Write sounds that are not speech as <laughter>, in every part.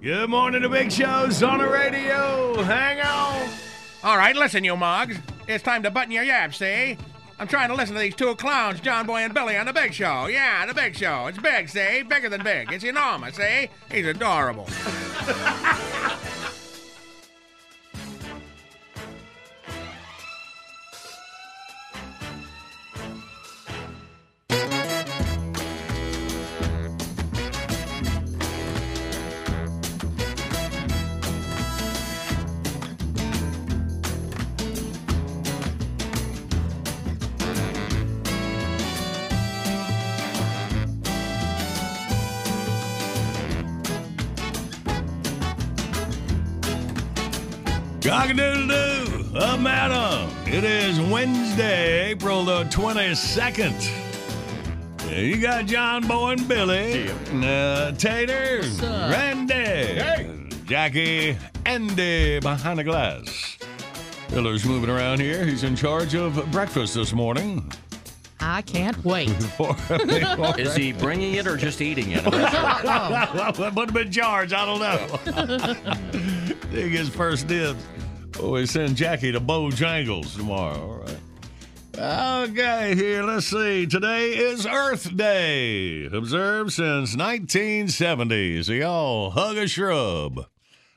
Good morning to Big Show's on the radio. Hang on. All right, listen, you mugs. It's time to button your yaps, see? I'm trying to listen to these two clowns, John Boy and Billy, on the Big Show. Yeah, the Big Show. It's big, see? Bigger than big. It's enormous, see? He's adorable. <laughs> It is Wednesday, April the 22nd. Yeah, You got John Boy and Billy, uh, Tater, Randy, Jackie, Andy behind the glass. Miller's moving around here. He's in charge of breakfast this morning. I can't wait. <laughs> <laughs> Is he bringing it or just eating it? Put him in charge. I don't know. <laughs> Take his first dibs. Oh, we send Jackie to Bojangles tomorrow. All right. Okay, here, let's see. Today is Earth Day, observed since 1970. So y'all hug a shrub.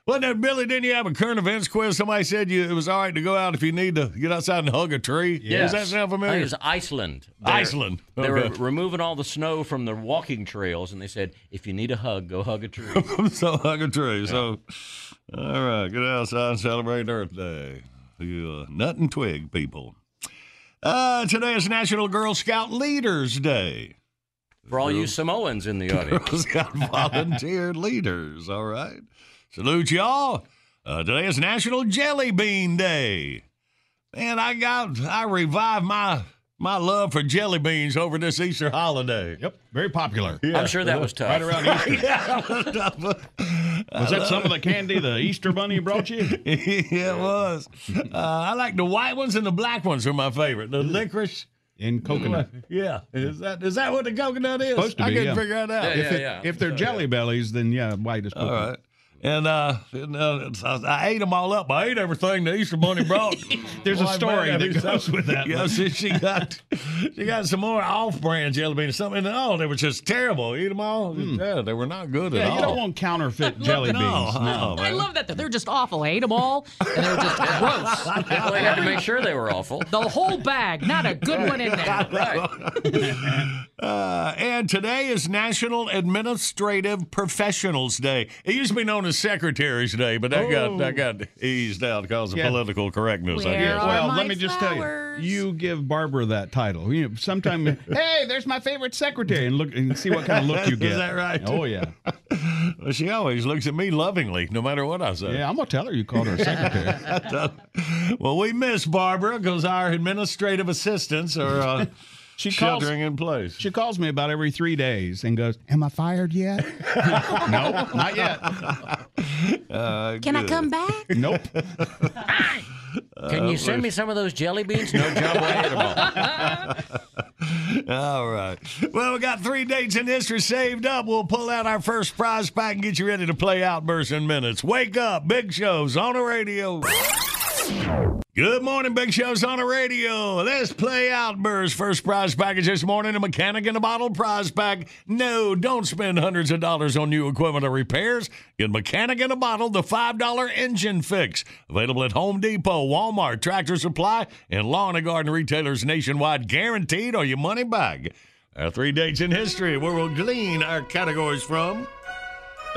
Wasn't that Billy? Didn't you have a current events quiz? Somebody said you it was all right to go out if you need to get outside and hug a tree. Yes. Does that sound familiar? it's Iceland. They're- Iceland. They were removing all the snow from the walking trails, and they said, if you need a hug, go hug a tree. <laughs> so hug a tree. So, all right, get outside and celebrate Earth Day. You uh, nut and twig people. Uh, today is National Girl Scout Leaders Day. For all you Samoans in the <laughs> audience. Girl. Scout <laughs> volunteer leaders. All right. Salute y'all. Uh, today is National Jelly Bean Day. Man, I got I revived my my love for jelly beans over this Easter holiday. Yep, very popular. I'm sure that was tough. Right around Easter. <laughs> yeah, Was that some of the candy the Easter Bunny brought you? <laughs> yeah, it was. Uh, I like the white ones and the black ones are my favorite. The licorice. And coconut. Yeah, is that is that what the coconut is? Supposed to be, I be, couldn't yeah. figure that out. Yeah, If, it, yeah. if they're jelly bellies, then yeah, white is All coconut. right. And uh, and, uh, I, I ate them all up. I ate everything the Easter Bunny brought. <laughs> There's a story man, that was goes so- with that. Yeah, she, she got she got some more off-brand jelly beans. Something. Oh, they were just terrible. Eat them all. Yeah, they were not good at Hmm. All. you don't want counterfeit <laughs> jelly beans. no, No. no, I love that. They're just awful. I ate them all, and they were just <laughs> gross. Well, they had to make sure they were awful. The whole bag, not a good one in there. Right. Uh, and today is National Administrative Professionals Day. It used to be known as Secretaries Day, but that got that got eased out because of Yeah. political correctness. I guess. Well, let me just tell you, you give Barbara that title. You know, sometime, <laughs> hey, there's my favorite secretary, and look and see what kind of look you <laughs> get. Is that right? Oh yeah, <laughs> Well, she always looks at me lovingly, no matter what I say. yeah. I'm gonna tell her you called her a secretary. well, we miss Barbara because our administrative assistants are uh, She calls, sheltering in place. she calls me about every three days and goes, "Am I fired yet?" <laughs> no, not yet. Uh, Can I come back? Nope. <laughs> Can you send me some of those jelly beans? No, John Boy ate 'em all. All right. Well, we got three dates in history saved up. We'll pull out our first prize pack and get you ready to play Outburst in minutes. Wake up. Big shows on the radio. Good morning, Big Shows on the radio. Let's play Outburst. First prize package this morning, a mechanic in a bottle prize pack. No, don't spend hundreds of dollars on new equipment or repairs. Get mechanic in a bottle, the $5 engine fix. Available at Home Depot, Walmart, Tractor Supply, and lawn and garden retailers nationwide. Guaranteed or your money back. Our three dates in history where we'll glean our categories from.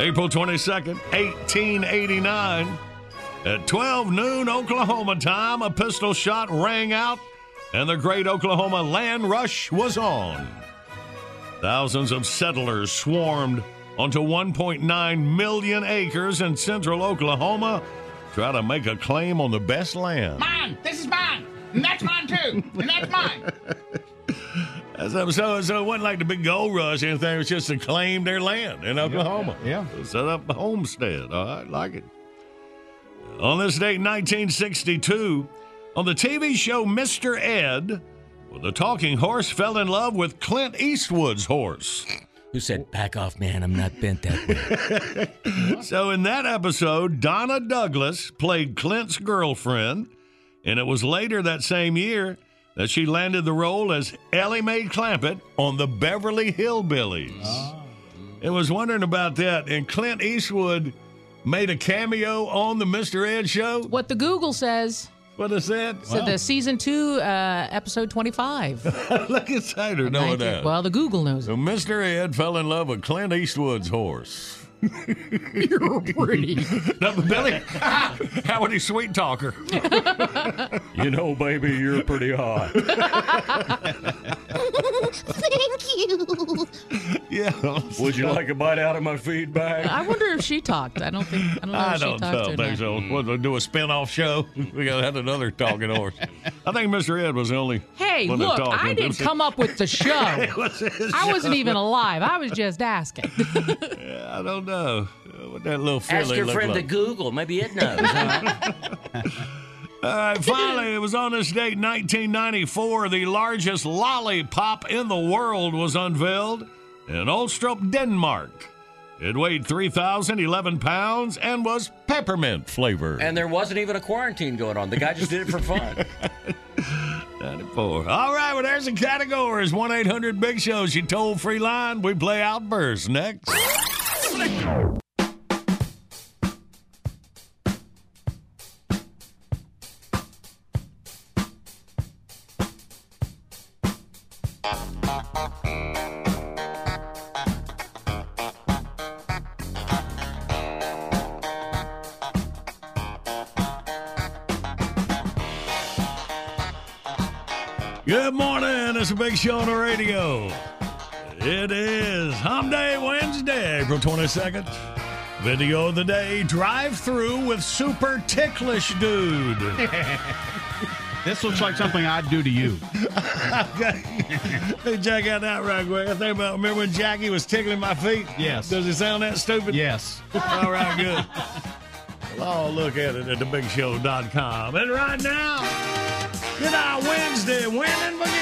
April 22nd, 1889. At 12 noon Oklahoma time, a pistol shot rang out and the great Oklahoma land rush was on. Thousands of settlers swarmed onto 1.9 million acres in central Oklahoma, to try to make a claim on the best land. Mine. This is mine. And that's mine too. And that's mine. <laughs> So, so, so it wasn't like the big gold rush or anything. It was just to claim their land in Oklahoma. Yeah. Set up a homestead. All right, like it. On this date, 1962, on the TV show Mr. Ed, well, the talking horse fell in love with Clint Eastwood's horse. Who said, back off, man? I'm not bent that way. <laughs> So in that episode, Donna Douglas played Clint's girlfriend, and it was later that same year that she landed the role as Ellie Mae Clampett on the Beverly Hillbillies. Ah. It was wondering about that, and Clint Eastwood made a cameo on the Mr. Ed show. What the Google says. What is that? So the season two, uh, episode 25. <laughs> Look at Sater knowing that. Well, the Google knows. so Mr. Ed fell in love with Clint Eastwood's horse. <laughs> You're pretty. No, but Billy, how would he sweet talker? <laughs> you know, baby, you're pretty hot. Thank you. Yeah. Would you like a bite out of my feedback? I wonder if she talked. I don't think. I don't know I if don't talked know, to think so. What, we'll do a spin-off show? <laughs> We got to have another talking horse. I think Mr. Ed was the only Hey, one that look, talked. I didn't was- come up with the show. was I wasn't show. even alive. I was just asking. Yeah, I don't know what that little Ask your friend like. to Google. Maybe it knows. <laughs> All right, finally, it was on this date, 1994, the largest lollipop in the world was unveiled in Olstrup, Denmark. It weighed 3,011 pounds and was peppermint flavored. and there wasn't even a quarantine going on. The guy just did it for fun. <laughs> 94. All right, well, there's the categories 1 800 Big Shows, you toll free line. We play Outburst next. Good morning. It's a big show on the radio. It is Hum Day Wednesday, April 22nd. Video of the day drive through with super ticklish dude. <laughs> This looks like something I'd do to you. hey, Jack got that right quick. I think about remember when Jackie was tickling my feet? Yes. Does it sound that stupid? Yes. All right, good. Well, I'll look at it at thebigshow.com. And right now, get our Wednesday winning beginning.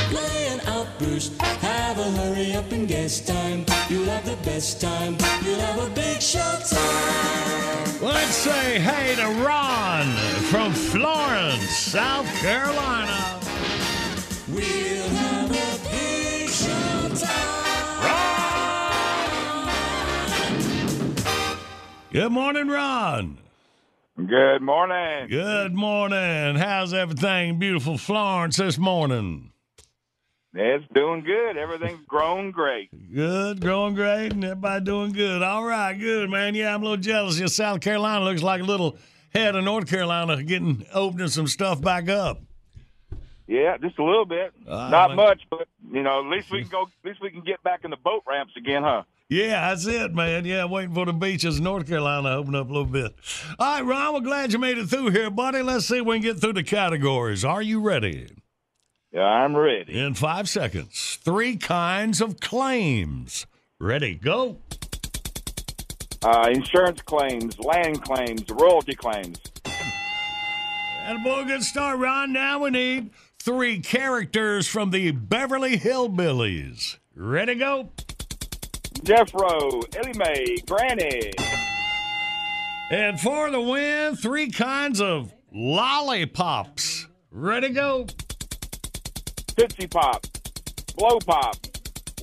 Outburst, have a hurry up and guess time. You'll have the best time. You'll have a big show time. Let's say hey to Ron from Florence, South Carolina. We'll have a big show time. Good morning, Ron. Good morning. Good morning. How's everything, beautiful Florence, this morning? It's doing good. Everything's growing great. Good, growing great, and everybody doing good. All right, good, man. Yeah, I'm a little jealous. Your South Carolina looks like a little head of North Carolina getting opening some stuff back up. Yeah, just a little bit. Uh, Not much, but you know, at least we can go. At least we can get back in the boat ramps again, huh? Yeah, that's it, man. Yeah, waiting for the beaches in North Carolina to open up a little bit. All right, Ron, we're glad you made it through here, buddy. Let's see if we can get through the categories. Are you ready? Yeah, I'm ready. In five seconds, three kinds of claims. Ready, go. Uh, insurance claims, land claims, royalty claims. And boy, good start, Ron. Now we need three characters from the Beverly Hillbillies. Ready, go. Jethro, Ellie Mae, Granny. And for the win, three kinds of lollipops. Ready, go. Tootsie Pop, Blow Pop,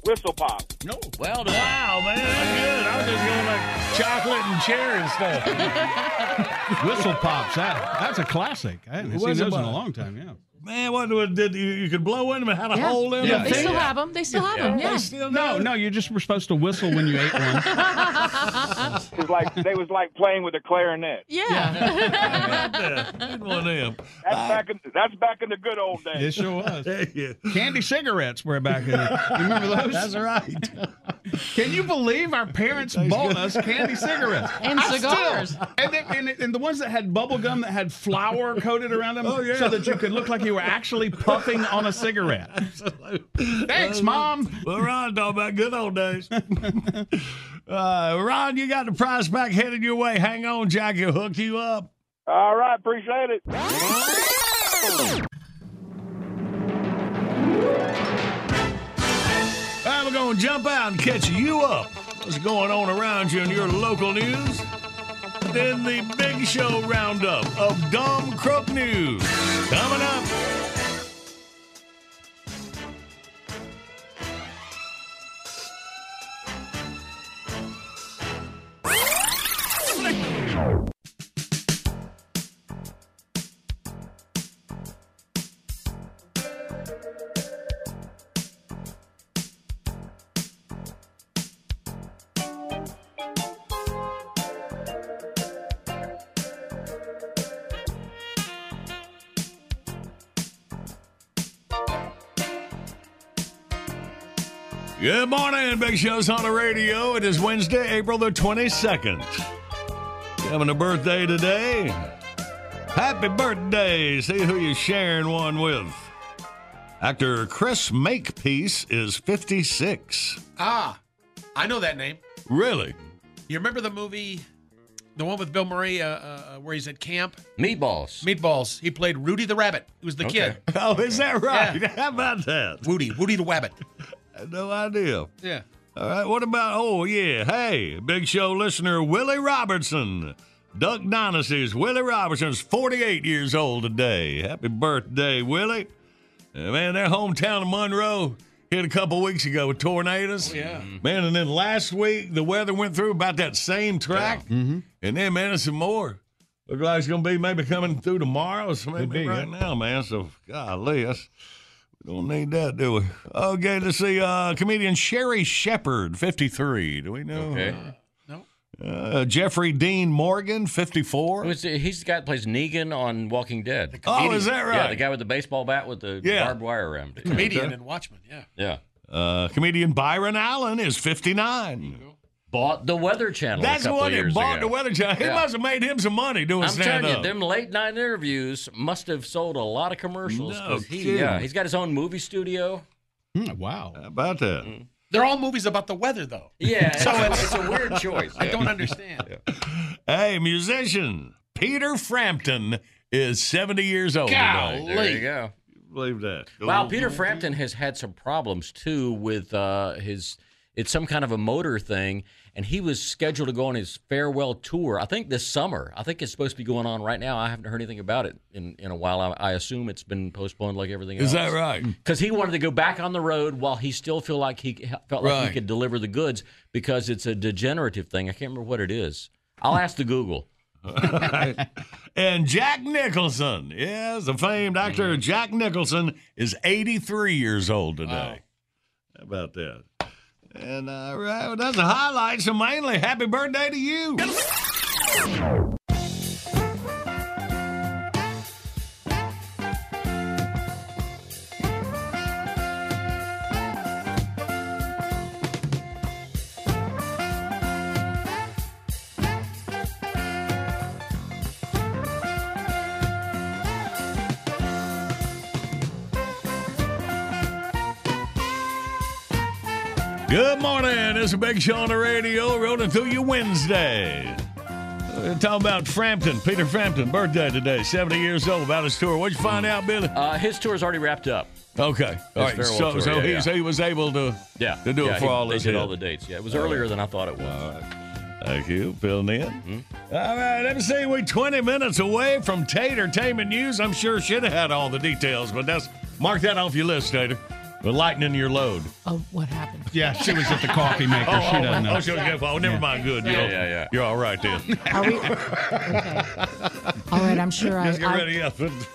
Whistle Pop. No. Well done. Wow, man. That's good. I was just going like chocolate and cherry stuff. <laughs> Whistle pops. That, that's a classic. I haven't seen Whistle those in a long time. Yeah. Man, what what did you, you could blow in them and had a Yeah. hole in Yeah. them? They still have them. They still have them. Yeah. They still No, do? no, you just were supposed to whistle when you ate one. <laughs> It was like they was like playing with a clarinet. Yeah. <laughs> Good one of them. That's back in that's back in the good old days. It sure was. <laughs> Yeah. Candy cigarettes were back in there. You remember those? That's right. Can you believe our parents bought us candy cigarettes <laughs> And I still- cigars. and, they, and, and the ones that had bubble gum that had flour coated around them, Oh, yeah. so that you could look like you were actually puffing on a cigarette. Thanks, mom. Well, Ron, talk about good old days. <laughs> uh, Ron, you got the prize back headed your way. Hang on, Jackie will hook you up. All right, appreciate it. Going to jump out and catch you up. What's going on around you in your local news? Then the big show roundup of Dumb Crook News. Coming up. Good morning, Big Show's on the radio. It is Wednesday, April the 22nd. Having a birthday today. Happy birthday. See who you're sharing one with. Actor Chris Makepeace is 56. Ah, I know that name. Really? You remember the movie, the one with Bill Murray, uh, uh, where he's at camp? Meatballs. Meatballs. He played Rudy the Rabbit. He was the Okay. kid. <laughs> Oh, is that right? Yeah. <laughs> How about that? Woody, Woody the Wabbit. I had no idea. Yeah. All right, what about, oh, yeah, hey, Big Show listener Willie Robertson. Duck Dynasty's Willie Robertson's 48 years old today. Happy birthday, Willie. Uh, man, their hometown of Monroe hit a couple weeks ago with tornadoes. Oh, yeah. Man, and then last week, the weather went through about that same track. Mm-hmm. And then, man, there's some more. Look like it's going to be maybe coming through tomorrow. So maybe be, right yeah. now, man. So, golly, that's, we don't need that, do we? Okay, let's see. Uh, comedian Sherri Shepherd, 53. Do we know? Okay. No. Uh, Jeffrey Dean Morgan, 54. Who's he's the guy that plays Negan on Walking Dead. Oh, is that right? Yeah, the guy with the baseball bat with the Yeah. barbed wire around it. Comedian and Watchmen. Yeah. Yeah. Uh, comedian Byron Allen is 59. Bought the Weather Channel. That's a the couple one that bought ago. the Weather Channel. He Yeah. must have made him some money doing that. I'm stand telling you, them late night interviews must have sold a lot of commercials. No 'cause he, yeah, he's got his own movie studio. Hmm, wow. How about that? Mm. They're all movies about the weather, though. Yeah, <laughs> So so it's- it's, a weird choice. I don't understand. <laughs> Hey, musician Peter Frampton is 70 years old Golly. today. There you go. Believe that. Wow, Peter Frampton has had some problems too with uh, his. It's some kind of a motor thing, and he was scheduled to go on his farewell tour. I think this summer. I think it's supposed to be going on right now. I haven't heard anything about it in, in a while. I, I assume it's been postponed, like everything else. Is that right? Because he wanted to go back on the road while he still feel like he felt like Right. he could deliver the goods because it's a degenerative thing. I can't remember what it is. I'll ask the Google. <laughs> and Jack Nicholson, yes, the famed actor Mm. Jack Nicholson is 83 years old today. How about that? And uh, right, well, that's the highlights. So mainly, happy birthday to you. Good morning. It's a big show on the radio, rolling through you Wednesday. We're talking about Frampton, Peter Frampton, birthday today, 70 years old, about his tour. What'd you find out, Billy? Uh, his tour's already wrapped up. Okay. All right. So, tour, so, yeah, he, yeah. he was able to, Yeah, to do yeah, it for he- all they did all the dates. Yeah, it was All earlier right. than I thought it was. All right. Thank you, filling in. Mm-hmm. All right, let me see. We're 20 minutes away from Tatertainment News. I'm sure should have had all the details, but that's mark that off your list, Tater. We're lightening your load. Oh, what happened? Yeah, she was at the coffee <laughs> maker. Oh, she doesn't know. oh, she was- oh, never mind. Good. Yeah, You're, yeah, yeah. You're all right then. Are we? Okay. All right, I'm sure I, Just get I, ready. Yeah.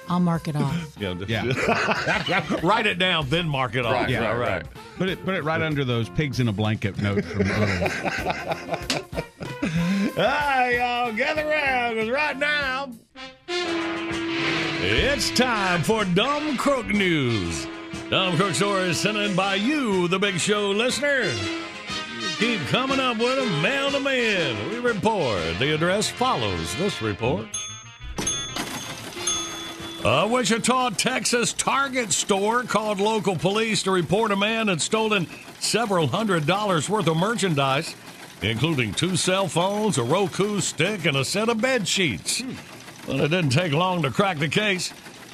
I'll mark it off. Yeah. Yeah. <laughs> Write it down, then mark it off. Right, yeah, right, right. right. Put it put it right under those pigs in a blanket notes from earlier. <laughs> Hi, y'all. Gather around, because right now, it's time for Dumb Crook News. Dumb Crook stories sent in by you, the Big Show listener. Keep coming up with them, mail to man. We report. The address follows this report. A Wichita, Texas Target store called local police to report a man had stolen several hundred dollars worth of merchandise, including two cell phones, a Roku stick, and a set of bed sheets. Well, it didn't take long to crack the case.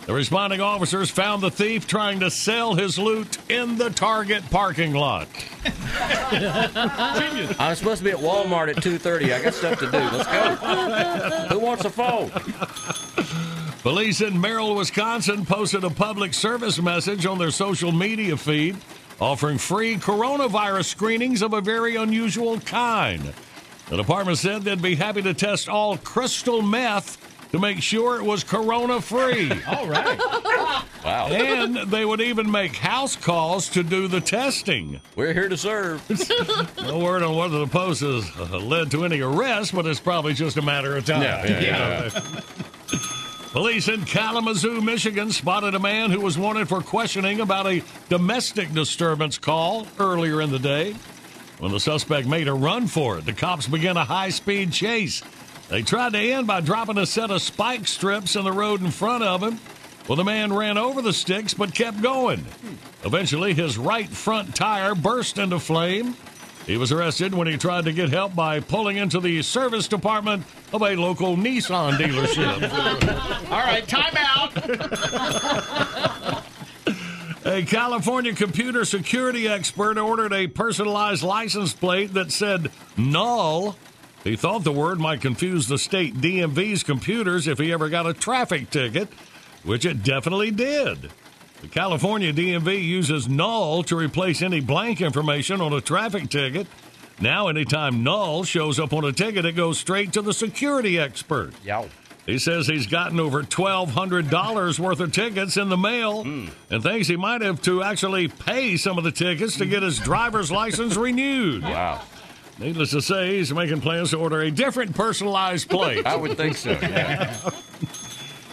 The responding officers found the thief trying to sell his loot in the Target parking lot. I'm supposed to be at Walmart at 2:30. I got stuff to do. Let's go. Who wants a phone? Police in Merrill, Wisconsin posted a public service message on their social media feed offering free coronavirus screenings of a very unusual kind. The department said they'd be happy to test all crystal meth to make sure it was corona free. <laughs> All right. Wow. and they would even make house calls to do the testing. We're here to serve. <laughs> No word on whether the post has uh, led to any arrests, but it's probably just a matter of time. Yeah, yeah, yeah. <laughs> Police in Kalamazoo, Michigan spotted a man who was wanted for questioning about a domestic disturbance call earlier in the day. When the suspect made a run for it, the cops began a high speed chase. They tried to end by dropping a set of spike strips in the road in front of him. Well, the man ran over the sticks but kept going. Eventually, his right front tire burst into flame. He was arrested when he tried to get help by pulling into the service department of a local Nissan dealership. <laughs> All right, time out. A California computer security expert ordered a personalized license plate that said null. He thought the word might confuse the state DMV's computers if he ever got a traffic ticket, which it definitely did. The California DMV uses null to replace any blank information on a traffic ticket. Now, anytime null shows up on a ticket, it goes straight to the security expert. Yow. He says he's gotten over $1,200 worth of tickets in the mail hmm. and thinks he might have to actually pay some of the tickets to get his driver's license <laughs> renewed. Wow. Needless to say, he's making plans to order a different personalized plate. <laughs> I would think so. Yeah. <laughs>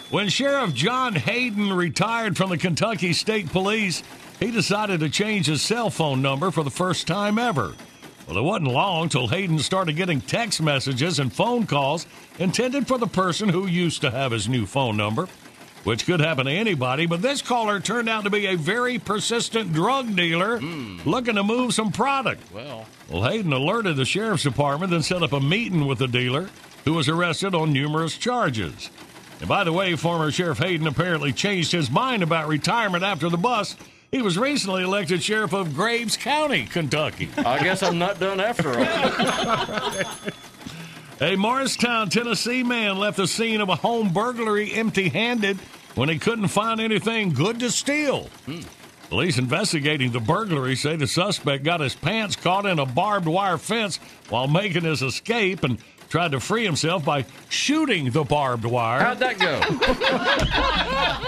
When Sheriff John Hayden retired from the Kentucky State Police, he decided to change his cell phone number for the first time ever. Well, it wasn't long till Hayden started getting text messages and phone calls intended for the person who used to have his new phone number, which could happen to anybody. But this caller turned out to be a very persistent drug dealer hmm. looking to move some product. Well, Well, Hayden alerted the sheriff's department, then set up a meeting with the dealer, who was arrested on numerous charges. And by the way, former Sheriff Hayden apparently changed his mind about retirement after the bust. He was recently elected sheriff of Graves County, Kentucky. I guess I'm not done after all. <laughs> A Morristown, Tennessee man left the scene of a home burglary empty handed when he couldn't find anything good to steal. Hmm. Police investigating the burglary say the suspect got his pants caught in a barbed wire fence while making his escape and tried to free himself by shooting the barbed wire. How'd that go?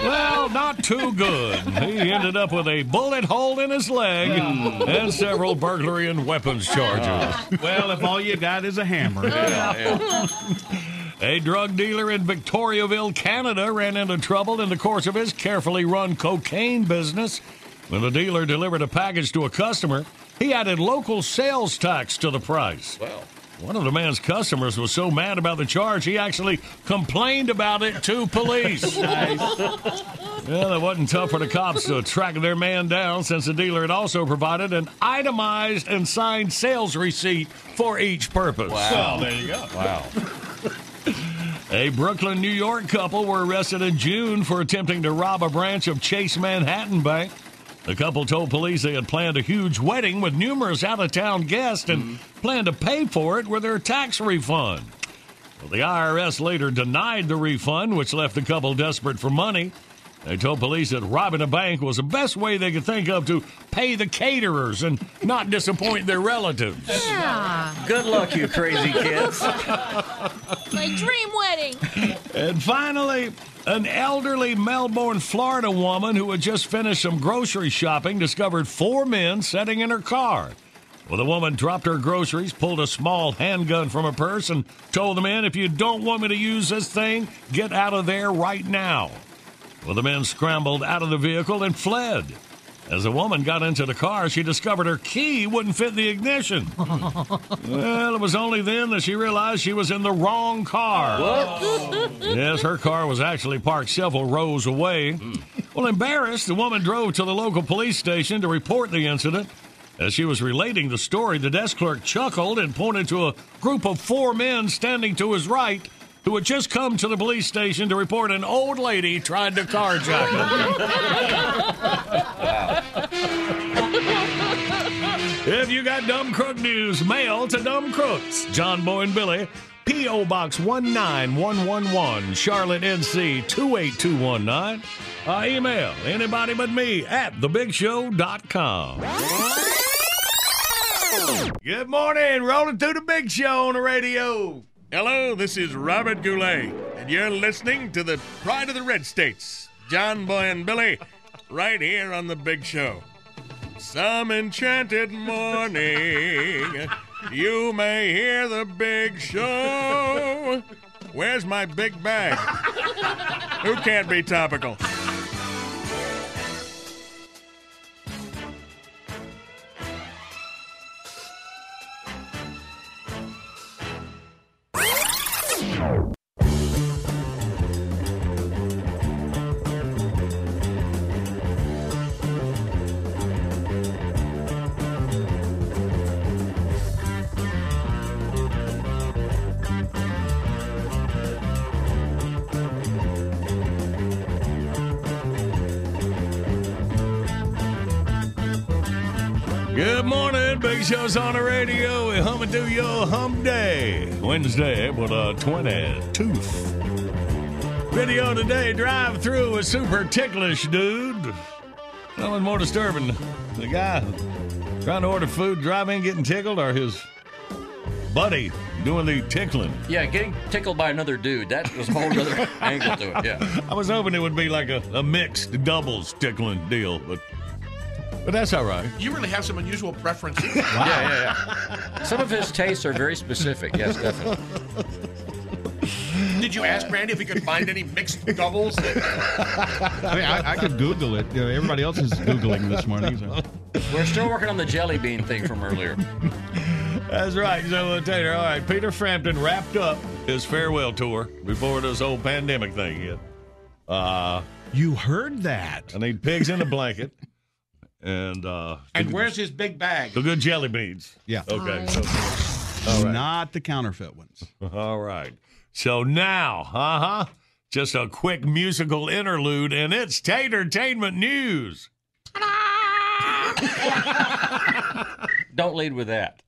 <laughs> Well, not too good. He ended up with a bullet hole in his leg hmm. and several burglary and weapons charges. <laughs> Well, if all you got is a hammer. <laughs> A drug dealer in Victoriaville, Canada, ran into trouble in the course of his carefully run cocaine business. When the dealer delivered a package to a customer, he added local sales tax to the price. Well, One of the man's customers was so mad about the charge, he actually complained about it to police. <laughs> Well, it wasn't tough for the cops to track their man down since the dealer had also provided an itemized and signed sales receipt for each purpose. Wow. So, there you go. Wow. <laughs> A Brooklyn, New York couple were arrested in June for attempting to rob a branch of Chase Manhattan Bank. The couple told police they had planned a huge wedding with numerous out of town guests and mm-hmm. planned to pay for it with their tax refund. Well, the IRS later denied the refund, which left the couple desperate for money. They told police that robbing a bank was the best way they could think of to pay the caterers and not disappoint their relatives. Yeah. Good luck, you crazy kids. <laughs> My dream wedding. And finally, an elderly Melbourne, Florida woman who had just finished some grocery shopping discovered four men sitting in her car. Well, the woman dropped her groceries, pulled a small handgun from her purse, and told the men, If you don't want me to use this thing, get out of there right now. Well, the men scrambled out of the vehicle and fled. As the woman got into the car, she discovered her key wouldn't fit the ignition. <laughs> well, it was only then that she realized she was in the wrong car. <laughs> Yes, her car was actually parked several rows away. Hmm. Well, embarrassed, the woman drove to the local police station to report the incident. As she was relating the story, the desk clerk chuckled and pointed to a group of four men standing to his right who had just come to the police station to report an old lady tried to carjack him. if you got Dumb Crook news, mail to Dumb Crooks. John Boy and Billy, P.O. Box 19111, Charlotte, NC 28219. Uh, email anybody but me at thebigshow.com. Good morning. Rolling through the big show on the radio. Hello, this is Robert Goulet, and you're listening to the Pride of the Red States, John Boy and Billy, right here on the Big Show. Some enchanted morning, you may hear the Big Show. Where's my big bag? Who can't be topical? Big Show's on the radio. We hum and do your hum day. Wednesday, April the 22nd. Video today drive through a super ticklish dude. Nothing more disturbing. The guy trying to order food, driving, getting tickled, or his buddy doing the tickling. Yeah, getting tickled by another dude. That was a whole other <laughs> angle to it. Yeah. I was hoping it would be like a, a mixed doubles tickling deal, but but that's all right. You really have some unusual preferences. <laughs> Yeah, yeah, yeah. Some of his tastes are very specific. Yes, definitely. Did you ask Randy if he could find any mixed doubles? <laughs> I mean, I, I could Google it. You know, everybody else is Googling this morning. So. We're still working on the jelly bean thing from earlier. That's right. So, uh, Tater, all right, Peter Frampton wrapped up his farewell tour before this whole pandemic thing hit. Uh, you heard that? I need pigs in a blanket. And uh, And where's his big bag? the good jelly beans? Yeah. Okay. So, All right. Not the counterfeit ones. <laughs> all right. So now, uh huh, just a quick musical interlude, and it's Tatertainment News. <laughs> Don't lead with that.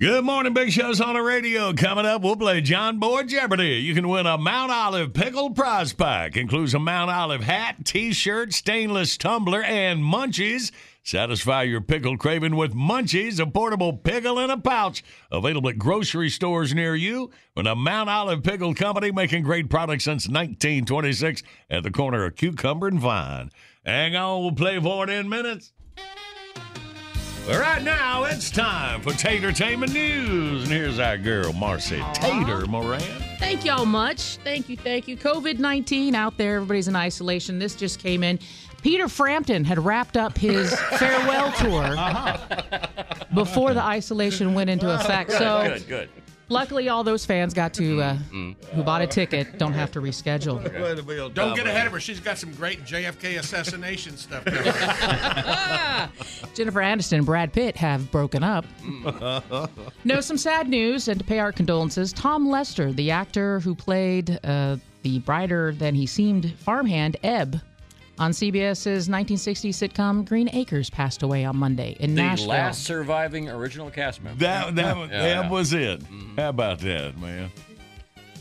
Good morning, Big Show's on the radio. Coming up, we'll play John Boy Jeopardy. You can win a Mount Olive pickle prize pack. Includes a Mount Olive hat, t-shirt, stainless tumbler, and munchies. Satisfy your pickle craving with Munchies, a portable pickle in a pouch. Available at grocery stores near you. With a Mount Olive Pickle Company making great products since 1926 at the corner of Cucumber and Vine. Hang on, we'll play for it in minutes. But right now, it's time for Tatertainment News. And here's our girl, Marcy Tater Moran. Thank y'all much. Thank you, thank you. COVID 19 out there, everybody's in isolation. This just came in. Peter Frampton had wrapped up his <laughs> farewell tour uh-huh. before the isolation went into effect. So Good, good. Luckily, all those fans got to uh, who bought a ticket don't have to reschedule. Way to be on Don't get ahead of her. She's got some great JFK assassination stuff. Going. <laughs> Jennifer Aniston and Brad Pitt have broken up. <laughs> No, some sad news, and to pay our condolences, Tom Lester, the actor who played uh, the brighter than he seemed farmhand Eb on CBS's 1960 sitcom Green Acres, passed away on Monday in The Nashville. The last surviving original cast member. That that, Yeah, that yeah. was it. Mm-hmm. How about that, man?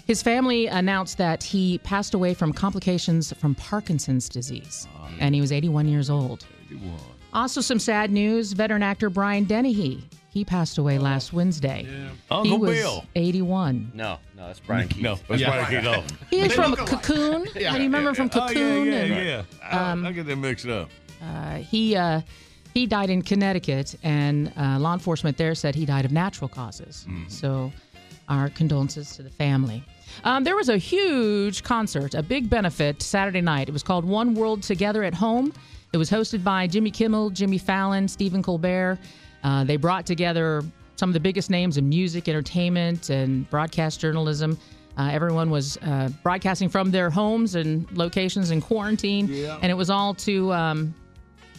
His family announced that he passed away from complications from Parkinson's disease, ah. and he was 81 years old. 81. Also, some sad news: veteran actor Brian Dennehy. He passed away last Wednesday. he Uncle was Bill. 81. No, no, that's Brian Keith. No, that's Brian Keith. Oh. He is from. Cocoon. Yeah. Do you remember him from Oh, yeah, Cocoon? yeah, And, yeah. I- um, I get them mixed up. uh, he uh, he died in Connecticut, and uh, law enforcement there said he died of natural causes. So, our condolences to the family. Um, there was a huge concert, a big benefit Saturday night. It was called One World Together at Home. It was hosted by Jimmy Kimmel, Jimmy Fallon, Stephen Colbert. Uh, they brought together some of the biggest names in music, entertainment, and broadcast journalism. Uh, everyone was uh, broadcasting from their homes and locations in quarantine, and it was all to um,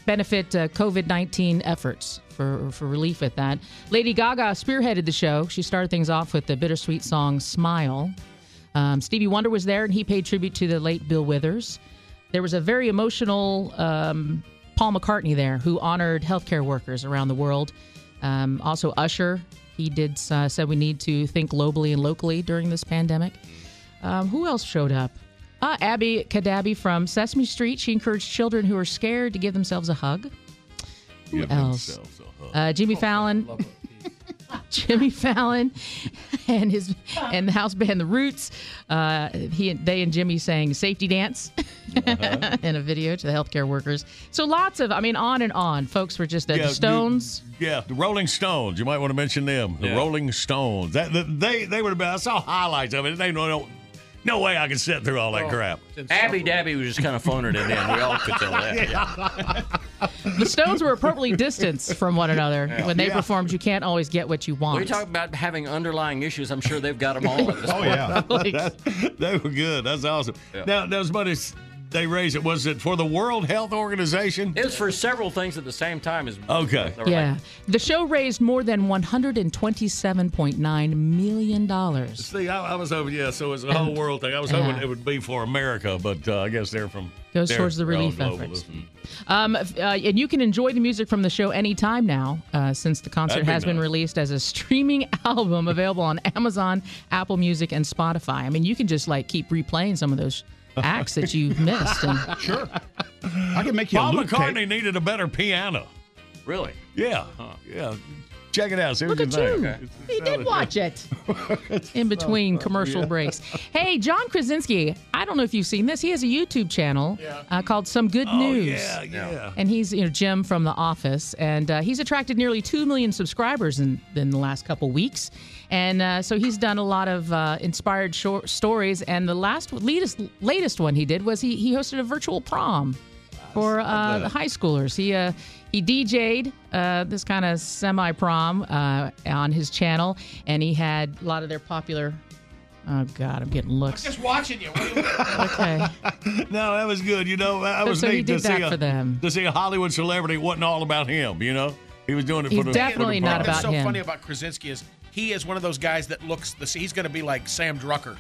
benefit uh, COVID 19 efforts for, for relief with that. Lady Gaga spearheaded the show. She started things off with the bittersweet song Smile. Um, Stevie Wonder was there and he paid tribute to the late Bill Withers. There was a very emotional um, Paul McCartney there who honored healthcare workers around the world. Um, also, Usher, he did uh, said we need to think globally and locally during this pandemic. Um, who else showed up? Uh, Abby Cadabby from Sesame Street. She encouraged children who are scared to give themselves a hug. Who Give else? a hug. Uh, Jimmy Fallon. <laughs> Jimmy Fallon and his and the house band The Roots. Uh, he they and Jimmy sang "Safety Dance" <laughs> in a video to the healthcare workers. So lots of, I mean, on and on. Folks were just the, Yeah, the Stones. Yeah, the Rolling Stones. You might want to mention them. The Yeah. Rolling Stones. That, that- they they would have been. I saw highlights of it. They no no, no way I could sit through all that oh, crap. Abby Dabby was just kind of phoning it in. We all could tell that. Yeah. <laughs> The Stones were appropriately distanced from one another when they Yeah. performed. You can't always get what you want. When you talk about having underlying issues, I'm sure they've got them all at this <laughs> Oh point. yeah. <laughs> That- they were good. That's awesome. Yeah. Now, now as much as they raised it, was it for the World Health Organization? It was for several things at the same time. As Okay. Yeah. like, The show raised more than $127.9 million. See, I, I was hoping, yeah, so it's a whole world thing. I was hoping Yeah. it would be for America, but uh, I guess they're from. Goes they're- towards the they're all relief efforts. Um, uh, and you can enjoy the music from the show anytime now, uh, since the concert be has been released as a streaming <laughs> album available on Amazon, Apple Music, and Spotify. I mean, you can just like keep replaying some of those acts that you've missed. And <laughs> Sure. I can make you Paul a loop McCartney tape. needed a better piano. really? Yeah, yeah. Check it out. See look what at you you. think. He did watch it <laughs> in between commercial breaks. Hey, John Krasinski. I don't know if you've seen this. He has a YouTube channel uh, called Some Good Oh, News. yeah, yeah. And he's you know Jim from The Office, and uh, he's attracted nearly two million subscribers in, in the last couple weeks, and uh, so he's done a lot of uh, inspired short stories. And the last latest latest one he did was he he hosted a virtual prom for uh, the high schoolers. He uh, he DJ'd uh, this kind of semi prom uh, on his channel, and he had a lot of their popular. Oh God, I'm getting looks. I'm just watching you. What do you- Okay. <laughs> No, that was good. You know, that So- was so he neat did to that see a, for them. to see a Hollywood celebrity. It wasn't all about him. You know, he was doing it He's for the definitely for the not prom. about What's so him. funny about Krasinski is he is one of those guys that looks the he's going to be like Sam Drucker.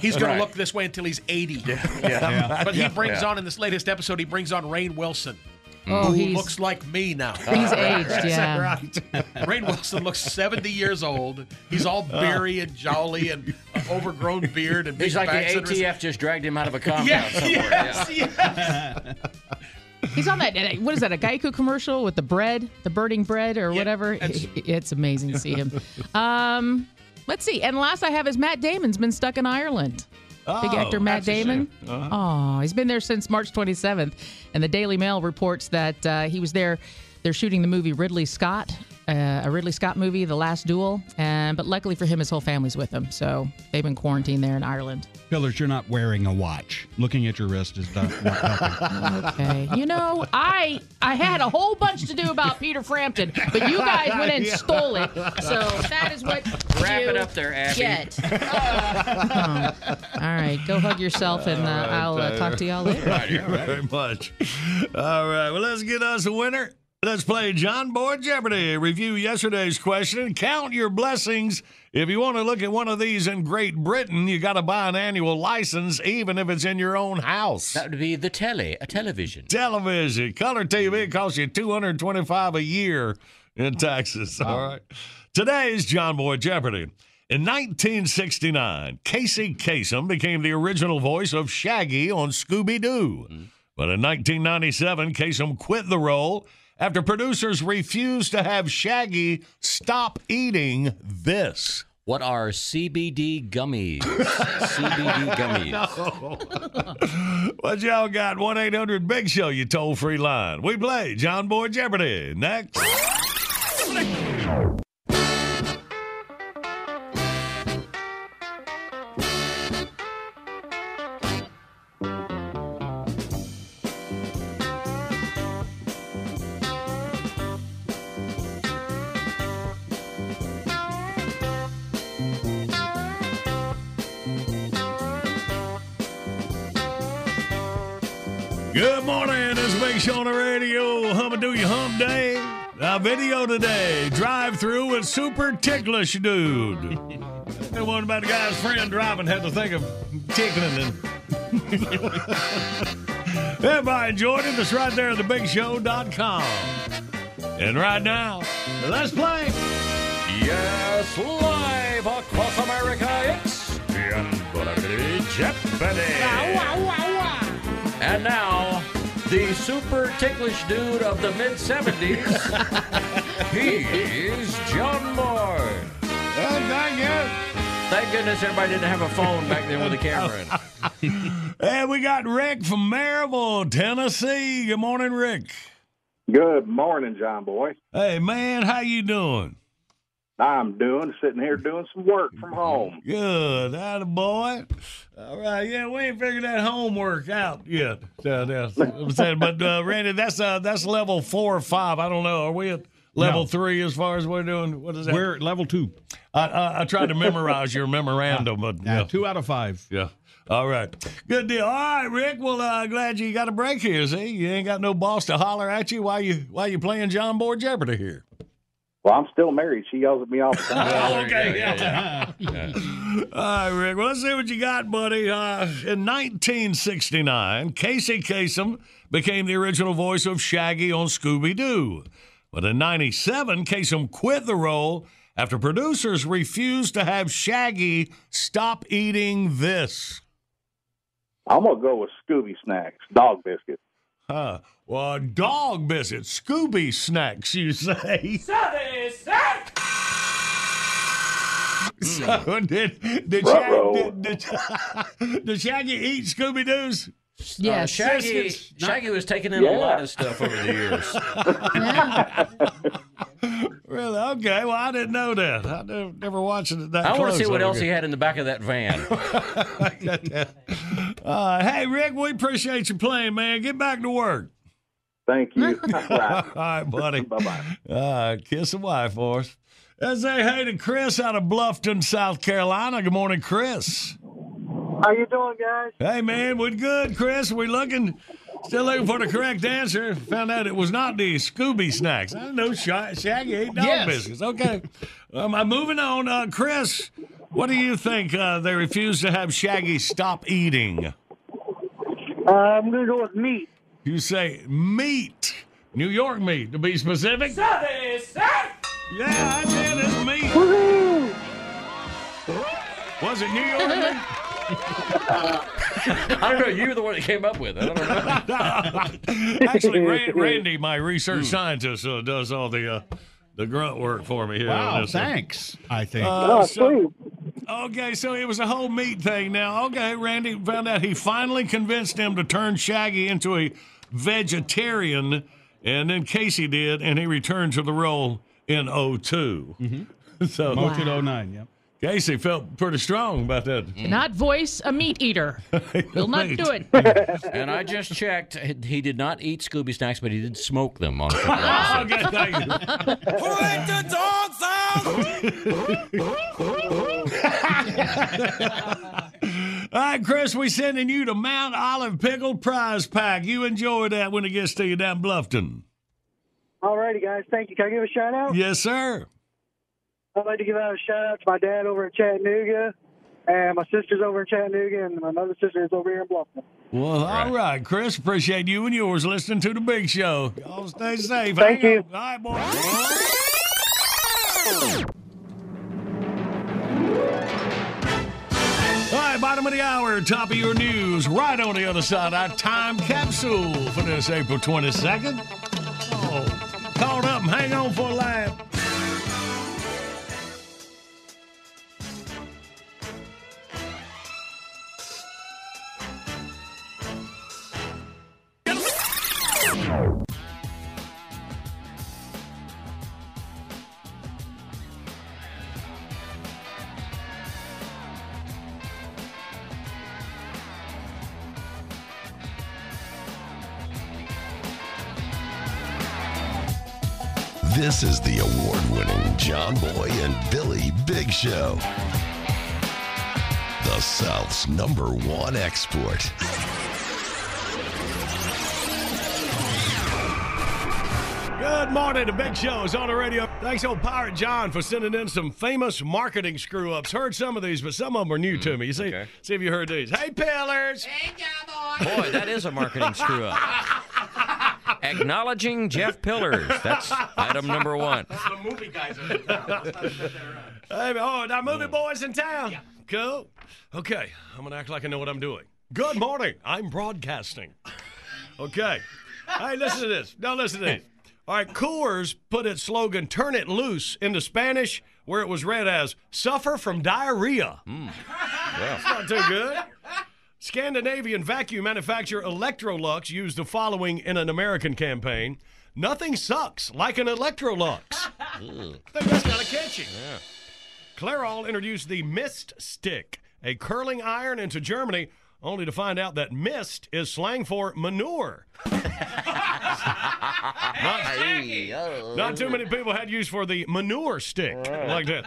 He's going Right. to look this way until he's 80. Yeah. But he brings Yeah. on in this latest episode, he brings on Rainn Wilson, Oh, who he's looks like me now. <laughs> he's aged. <laughs> Yeah. right. <laughs> Rainn Wilson looks 70 years old. He's all beery and jolly and uh, overgrown beard and big He's like the bags under ATF just dragged him out of a compound Yeah, somewhere. yes, yeah. yes. He's on that. What is that? A Geico commercial with the bread, the burning bread, or Yeah, whatever. that's- It's amazing to see him. Um, let's see. And last I have is Matt Damon's been stuck in Ireland. Big Oh, actor Matt that's a shame. Damon. Oh, he's been there since March 27th, and the Daily Mail reports that uh, he was there. They're shooting the movie Ridley Scott uh, a Ridley Scott movie, The Last Duel, and but luckily for him, his whole family's with him, so they've been quarantined there in Ireland. Pillars, you're not wearing a watch. Looking at your wrist is not, not helping. Okay, you know, I I had a whole bunch to do about Peter Frampton, but you guys went and <laughs> stole it, so that is what Wrap you it up there, Abby. Get. Oh. <laughs> All right, go hug yourself, and uh, I'll uh, talk to y'all later. Thank you very much. All right, well, let's get us a winner. Let's play John Boy Jeopardy. Review yesterday's question. Count your blessings. If you want to look at one of these in Great Britain, you got to buy an annual license, even if it's in your own house. That would be the telly, a television. Television, color TV costs you two hundred twenty-five a year in taxes. All right. Today's John Boy Jeopardy. In 1969, Casey Kasem became the original voice of Shaggy on Scooby Doo. Mm. But in 1997, Kasem quit the role after producers refused to have Shaggy stop eating this. What are CBD gummies? <laughs> CBD gummies. What y'all got? 1 800 Big Show, you toll free line. We play John Boy Jeopardy. Next. Our video today. Drive through with super ticklish dude. <laughs> the one about the guy's friend driving had to think of tickling and. <laughs> Everybody enjoyed it. It's right there at thebigshow.com. And right now, let's play. Yes, live across America, it's Jeopardy. And now, the super ticklish dude of the mid 70s, he's John Boy. Oh, thank you. Thank goodness everybody didn't have a phone back then with a camera in. And <laughs> we got Rick from Maryville, Tennessee. Good morning, Rick. Good morning, John Boy. Hey, man, how you doing? I'm doing sitting here doing some work from home. Good, that boy. All right, yeah, we ain't figured that homework out yet. Uh, yeah, but uh, Randy, that's uh, that's level four or five. I don't know. Are we at level No. three as far as we're doing? What is that? We're at level two. I, I, I tried to memorize your memorandum, <laughs> but Yeah, yeah. two out of five. Yeah. All right. Good deal. All right, Rick. Well, uh, glad you got a break here. See, you ain't got no boss to holler at you while you while you playing John Boy Jeopardy here. Well, I'm still married. She yells at me all the time. <laughs> okay. <laughs> Yeah. All right, Rick. Well, let's see what you got, buddy. Uh, in 1969, Casey Kasem became the original voice of Shaggy on Scooby Doo. But in 97, Kasem quit the role after producers refused to have Shaggy stop eating this. I'm gonna go with Scooby Snacks, dog biscuit. Huh. Well, dog biscuits, Scooby snacks, you say. <laughs> <laughs> So did did, Shag, did, did, <laughs> did Shaggy eat Scooby Doo's? Uh, Yes. Shaggy, Shaggy was taking in a lot of stuff over the years. Really? Okay. Well, I didn't know that. I never, never watched it that I want to see what over else he had in the back of that van. Uh, hey, Rick, we appreciate you playing, man. Get back to work. Thank you. <laughs> All right. right, buddy. <laughs> Bye bye. Uh, kiss the wife for us. Let's say hey to Chris out of Bluffton, South Carolina. Good morning, Chris. How you doing, guys? Hey, man, we're good, Chris. We looking, still looking for the correct answer. Found out it was not the Scooby snacks. I know Sha- Shaggy ate dog Yes. biscuits. Okay. Um, I'm moving on. Uh, Chris, what do you think uh, they refuse to have Shaggy stop eating? Uh, I'm gonna go with meat. You say meat. New York meat, to be specific. Yeah, I said it's meat. Woohoo! Was it New York meat? <laughs> I don't know. You were the one that came up with it. I don't know. <laughs> Actually, <laughs> Randy, my research scientist, uh, does all the uh, the grunt work for me here. on Wow, this one. thanks. I think. Uh, Oh, so- okay, so it was a whole meat thing. Now, okay, Randy found out he finally convinced him to turn Shaggy into a vegetarian, and then Casey did, and he returned to the role in 2 mm-hmm. <laughs> So Motel 09, yep. Casey felt pretty strong about that. Mm. Not voice a meat eater. <laughs> Will not do it. <laughs> And I just checked. He did not eat Scooby snacks, but he did smoke them on a couple Oh, episodes. okay, thank you. Who let the dogs out? All right, Chris, we sending you the Mount Olive Pickle Prize Pack. You enjoy that when it gets to you down Bluffton. All righty, guys. Thank you. Can I give a shout out? Yes, sir. I'd like to give out a shout out to my dad over in Chattanooga, and my sister's over in Chattanooga, and my other sister is over here in Bluffton. Well, all right, Chris. Appreciate you and yours listening to the Big Show. Y'all stay safe. Thank Hang you. on. All right, boy. All right, bottom of the hour, top of your news. Right on the other side, our time capsule for this April 22nd. Oh, caught up and hang on for a lap. This is the award winning John Boy and Billy Big Show. The South's number one export. Good morning. The Big Show is on the radio. Thanks, old Pirate John, for sending in some famous marketing screw ups. Heard some of these, but some of them are new to mm, me. You see, see if you heard these. Hey, Pillars. Hey, Cowboy. Boy, that is a marketing screw up. <laughs> Acknowledging Jeff Pillars. That's item number one. The movie guys are in town. Hey, oh, now movie boys in town. Cool. Okay, I'm gonna act like I know what I'm doing. Good morning. I'm broadcasting. Okay. Hey, listen to this. Now listen to this. All right, Coors put its slogan "Turn it loose" into Spanish, where it was read as "Suffer from diarrhea." Hmm. That's not too good. Scandinavian vacuum manufacturer Electrolux used the following in an American campaign: "Nothing sucks like an Electrolux." I think that's kind of catchy. Clairol introduced the Mist Stick, a curling iron into Germany, only to find out that mist is slang for manure. <laughs> not, oh. not too many people had use for the manure stick like that.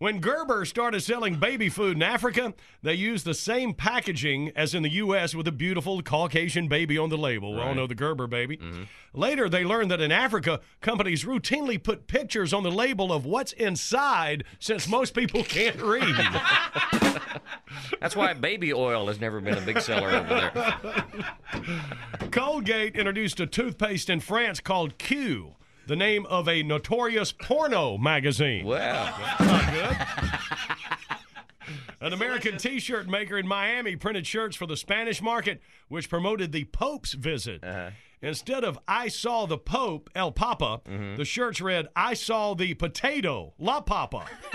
When Gerber started selling baby food in Africa, they used the same packaging as in the U.S. with a beautiful Caucasian baby on the label. We all know the Gerber baby. Mm-hmm. Later, they learned that in Africa, companies routinely put pictures on the label of what's inside since most people can't read. <laughs> That's why baby oil has never been a big seller over there. <laughs> Colgate introduced a toothpaste in France called Q, the name of a notorious porno magazine. Wow. That's not good. An American t shirt maker in Miami printed shirts for the Spanish market, which promoted the Pope's visit. Uh-huh. Instead of I saw the Pope, El Papa, mm-hmm. the shirts read I saw the potato, La Papa. <laughs>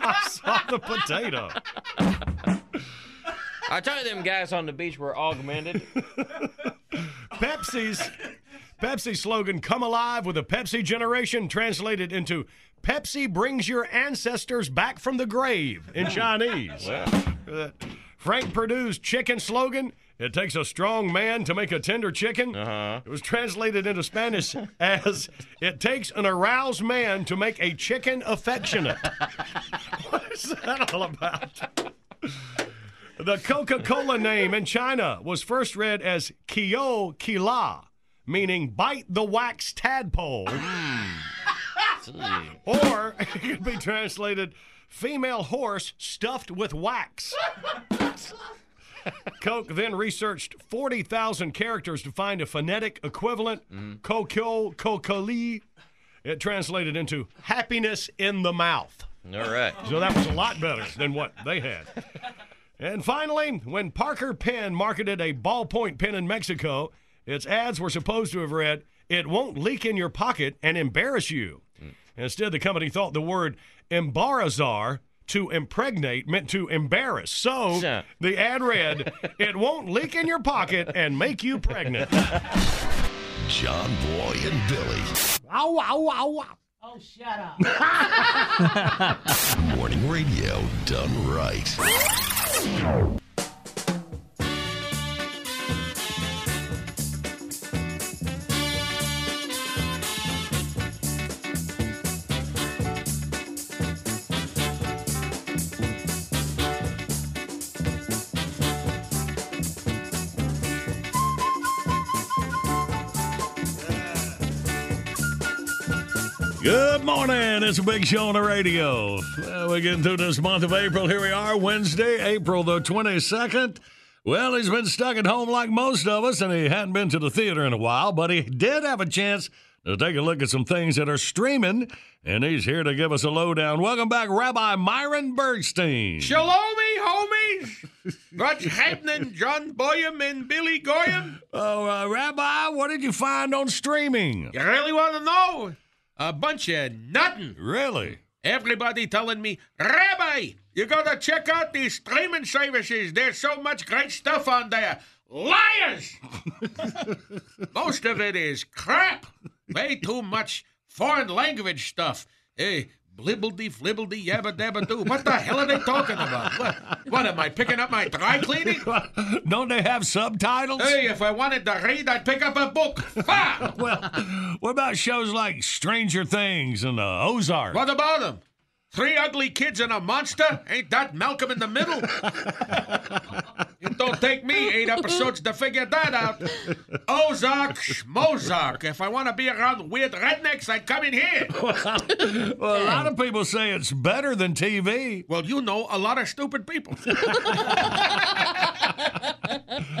I saw the potato. I tell you, them guys on the beach were augmented. <laughs> Pepsi's Pepsi slogan "Come alive with a Pepsi generation" translated into "Pepsi brings your ancestors back from the grave" in Chinese. <laughs> Uh, Frank Perdue's chicken slogan. It takes a strong man to make a tender chicken. Uh-huh. It was translated into Spanish <laughs> as "It takes an aroused man to make a chicken affectionate." <laughs> what is that all about? The Coca Cola name in China was first read as Kyo Kila, meaning bite the wax tadpole. Hmm. or <laughs> it could be translated female horse stuffed with wax. <laughs> Coke then researched 40,000 characters to find a phonetic equivalent. Mm-hmm. Kokyo Kokoli. It translated into happiness in the mouth. All right. So that was a lot better than what they had. <laughs> And finally, when Parker Pen marketed a ballpoint pen in Mexico, its ads were supposed to have read, It won't leak in your pocket and embarrass you. Hmm. Instead, the company thought the word embarazar, to impregnate, meant to embarrass. So the ad read, <laughs> It won't leak in your pocket and make you pregnant. John Boy and Billy. Ow, ow, ow, ow. Oh, shut up. <laughs> Morning radio done right. Good morning. It's a big show on the radio. Well, we're getting through this month of April. Here we are, Wednesday, April the 22nd. Well, he's been stuck at home like most of us, and he hadn't been to the theater in a while, but he did have a chance to take a look at some things that are streaming, and he's here to give us a lowdown. Welcome back, Rabbi Myron Bergstein. Shalomi, homies. What's happening, John Boyum and Billy Goyam? Oh, uh, Rabbi, what did you find on streaming? You really want to know? A bunch of nothing. Really? Everybody telling me, Rabbi, you gotta check out these streaming services. There's so much great stuff on there. Liars! <laughs> Most of it is crap. Way too much foreign language stuff. Hey, blibbledy flibbledy yabba dabba doo. What the hell are they talking about? What, what am I picking up my dry cleaning? <laughs> Don't they have subtitles? Hey, if I wanted to read, I'd pick up a book. <laughs> Well, what about shows like Stranger Things and uh, Ozark? What about them? Three ugly kids and a monster? Ain't that Malcolm in the Middle? <laughs> it don't take me eight episodes to figure that out. Ozark, Schmozark. If I want to be around weird rednecks, I'd come in here. <laughs> well, a lot of people say it's better than TV. Well, you know a lot of stupid people. <laughs>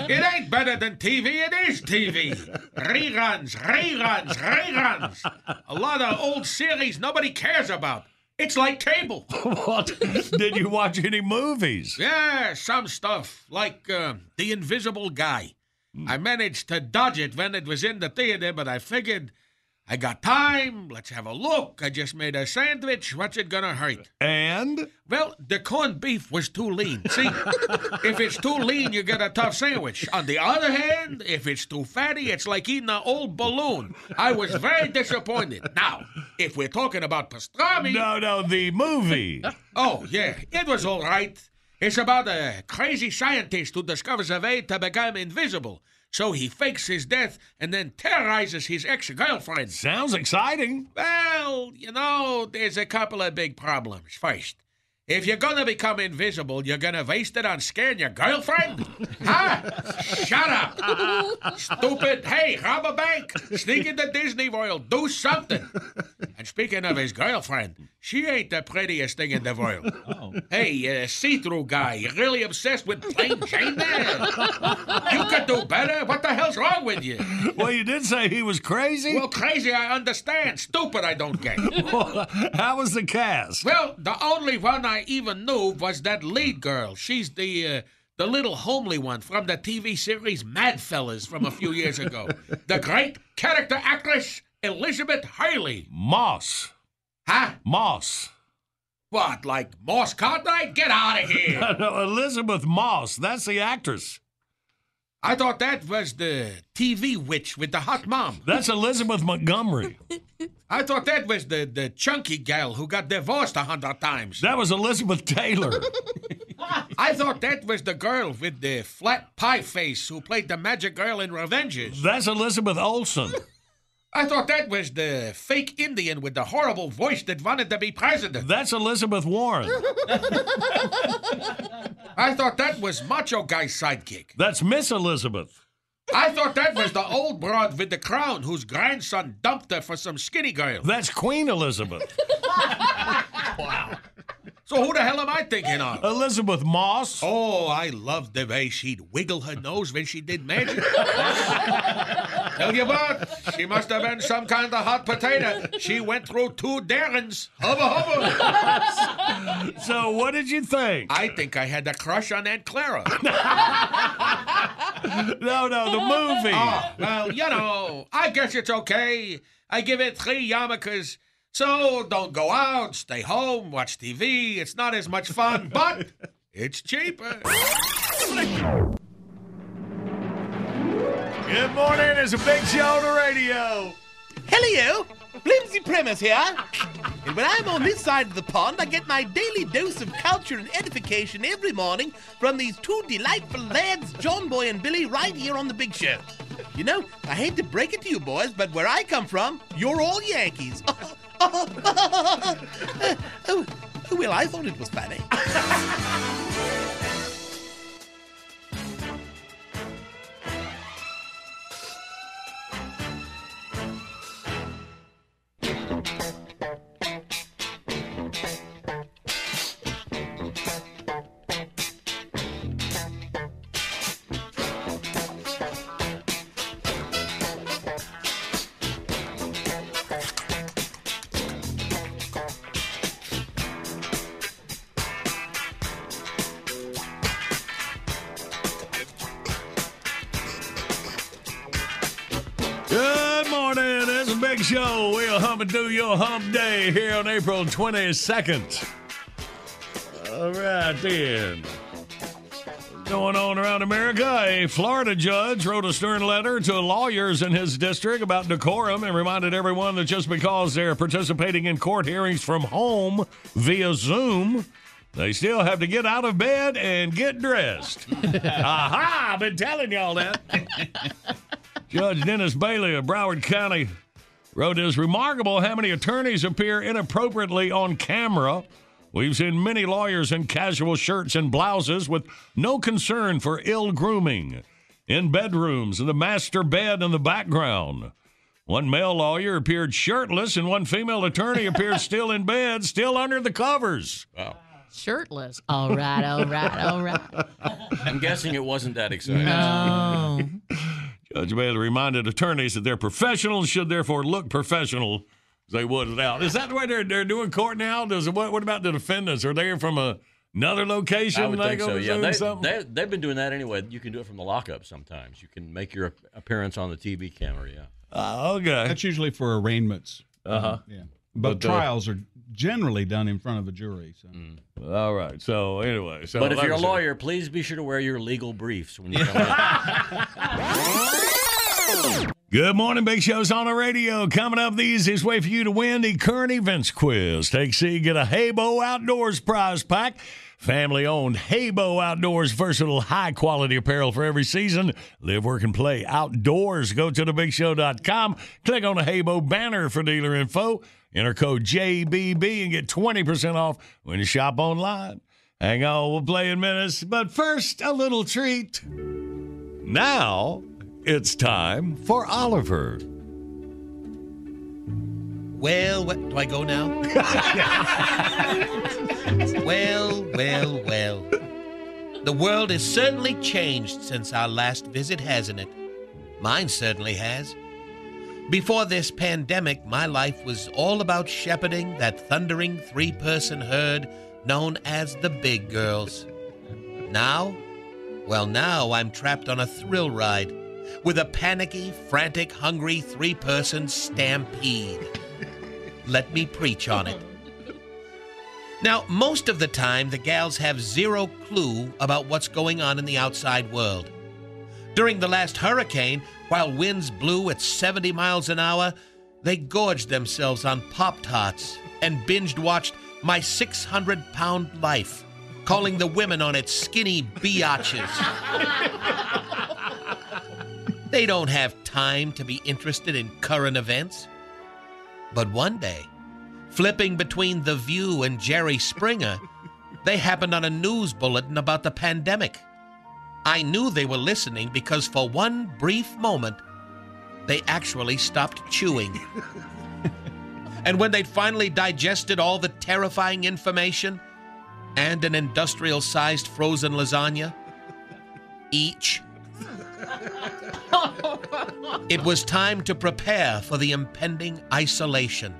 it ain't better than TV, it is TV. Reruns, reruns, reruns. A lot of old series nobody cares about. It's like cable. <laughs> what? Did you watch any movies? Yeah, some stuff, like uh, The Invisible Guy. I managed to dodge it when it was in the theater, but I figured I got time. Let's have a look. I just made a sandwich. What's it gonna hurt? And? Well, the corned beef was too lean. See, <laughs> if it's too lean, you get a tough sandwich. On the other hand, if it's too fatty, it's like eating an old balloon. I was very disappointed. Now, if we're talking about pastrami. No, no, the movie. <laughs> oh, yeah, it was all right. It's about a crazy scientist who discovers a way to become invisible. So he fakes his death and then terrorizes his ex girlfriend. Sounds exciting. Well, you know, there's a couple of big problems. First, if you're gonna become invisible, you're gonna waste it on scaring your girlfriend? <laughs> huh? Shut up! Stupid! Hey, rob a bank! Sneak into Disney World! Do something! And speaking of his girlfriend, she ain't the prettiest thing in the world. Oh. Hey, uh, see-through guy, you really obsessed with plain Jane there? You could do better. What the hell's wrong with you? Well, you did say he was crazy. Well, crazy I understand. Stupid I don't get. How was the cast? Well, the only one I even knew was that lead girl. She's the uh, the little homely one from the TV series Mad Fellas from a few years ago. <laughs> the great character actress Elizabeth Hurley. Moss. Huh? Moss. What, like Moss Cartwright? Get out of here! <laughs> no, Elisabeth Moss. That's the actress. I thought that was the TV witch with the hot mom. That's Elizabeth Montgomery. I thought that was the, the chunky gal who got divorced a hundred times. That was Elizabeth Taylor. <laughs> I thought that was the girl with the flat pie face who played the magic girl in Revengers. That's Elizabeth Olsen. I thought that was the fake Indian with the horrible voice that wanted to be president. That's Elizabeth Warren. <laughs> I thought that was Macho Guy's sidekick. That's Miss Elizabeth. I thought that was the old broad with the crown whose grandson dumped her for some skinny girl. That's Queen Elizabeth. <laughs> wow. So who the hell am I thinking of? Elisabeth Moss. Oh, I loved the way she'd wiggle her nose when she did magic. <laughs> Tell you what, she must have been some kind of hot potato. She went through two Darrens. Hubba hubba. so what did you think? I think I had a crush on Aunt Clara. <laughs> no, no, the movie. Oh, well, you know, I guess it's okay. I give it three yarmulkes. So don't go out, stay home, watch TV. It's not as much fun, but it's cheaper. Good morning. It's a big show on the radio. Hello. Flimsy Premise here. And when I'm on this side of the pond, I get my daily dose of culture and edification every morning from these two delightful lads, John Boy and Billy, right here on the Big Show. You know, I hate to break it to you boys, but where I come from, you're all Yankees. <laughs> Oh, <laughs> oh, oh, oh, well, I thought it was funny. <laughs> April 22nd. All right, then. What's Going on around America, a Florida judge wrote a stern letter to lawyers in his district about decorum and reminded everyone that just because they're participating in court hearings from home via Zoom, they still have to get out of bed and get dressed. <laughs> Aha! I've been telling y'all that. <laughs> Judge Dennis Bailey of Broward County wrote, It is remarkable how many attorneys appear inappropriately on camera. We've seen many lawyers in casual shirts and blouses with no concern for ill grooming, in bedrooms, in the master bed in the background. One male lawyer appeared shirtless, and one female attorney appeared <laughs> still in bed, still under the covers. Wow. Shirtless. All right, all right, all right. <laughs> I'm guessing it wasn't that exciting. No. <laughs> Judge Bailey reminded attorneys that they're professionals should therefore look professional as they would without. Is that the way they're, they're doing court now? Does what, what about the defendants? Are they from a, another location? I would think so. Yeah, they, something? they, have been doing that anyway. You can do it from the lockup sometimes. You can make your appearance on the TV camera. Yeah. Uh, okay. That's usually for arraignments. Uh-huh. Yeah. But, But, uh, trials are generally done in front of a jury. So. Mm. All right. So anyway, so but if you're a said- lawyer, please be sure to wear your legal briefs when you come in. <laughs> Good morning, Big Show's on the radio. Coming up the easiest way for you to win the current events quiz. Take C, get a Heybo Outdoors prize pack. Family owned Heybo Outdoors, versatile, high quality apparel for every season. Live, work, and play outdoors. Go to thebigshow.com. Click on the Heybo banner for dealer info. Enter code JBB and get 20% off when you shop online. Hang on, we'll play in minutes. But first, a little treat. Now, it's time for Oliver. Well, wh- do I go now? <laughs> well, well, well. The world has certainly changed since our last visit, hasn't it? Mine certainly has. Before this pandemic, my life was all about shepherding that thundering three person herd known as the Big Girls. Now? Well, now I'm trapped on a thrill ride with a panicky, frantic, hungry three person stampede. Let me preach on it. Now, most of the time, the gals have zero clue about what's going on in the outside world. During the last hurricane, while winds blew at 70 miles an hour, they gorged themselves on Pop Tarts and binged watched My 600 Pound Life, calling the women on it skinny biatches. <laughs> they don't have time to be interested in current events. But one day, flipping between The View and Jerry Springer, they happened on a news bulletin about the pandemic. I knew they were listening because for one brief moment, they actually stopped chewing. <laughs> and when they'd finally digested all the terrifying information and an industrial sized frozen lasagna, each, <laughs> it was time to prepare for the impending isolation.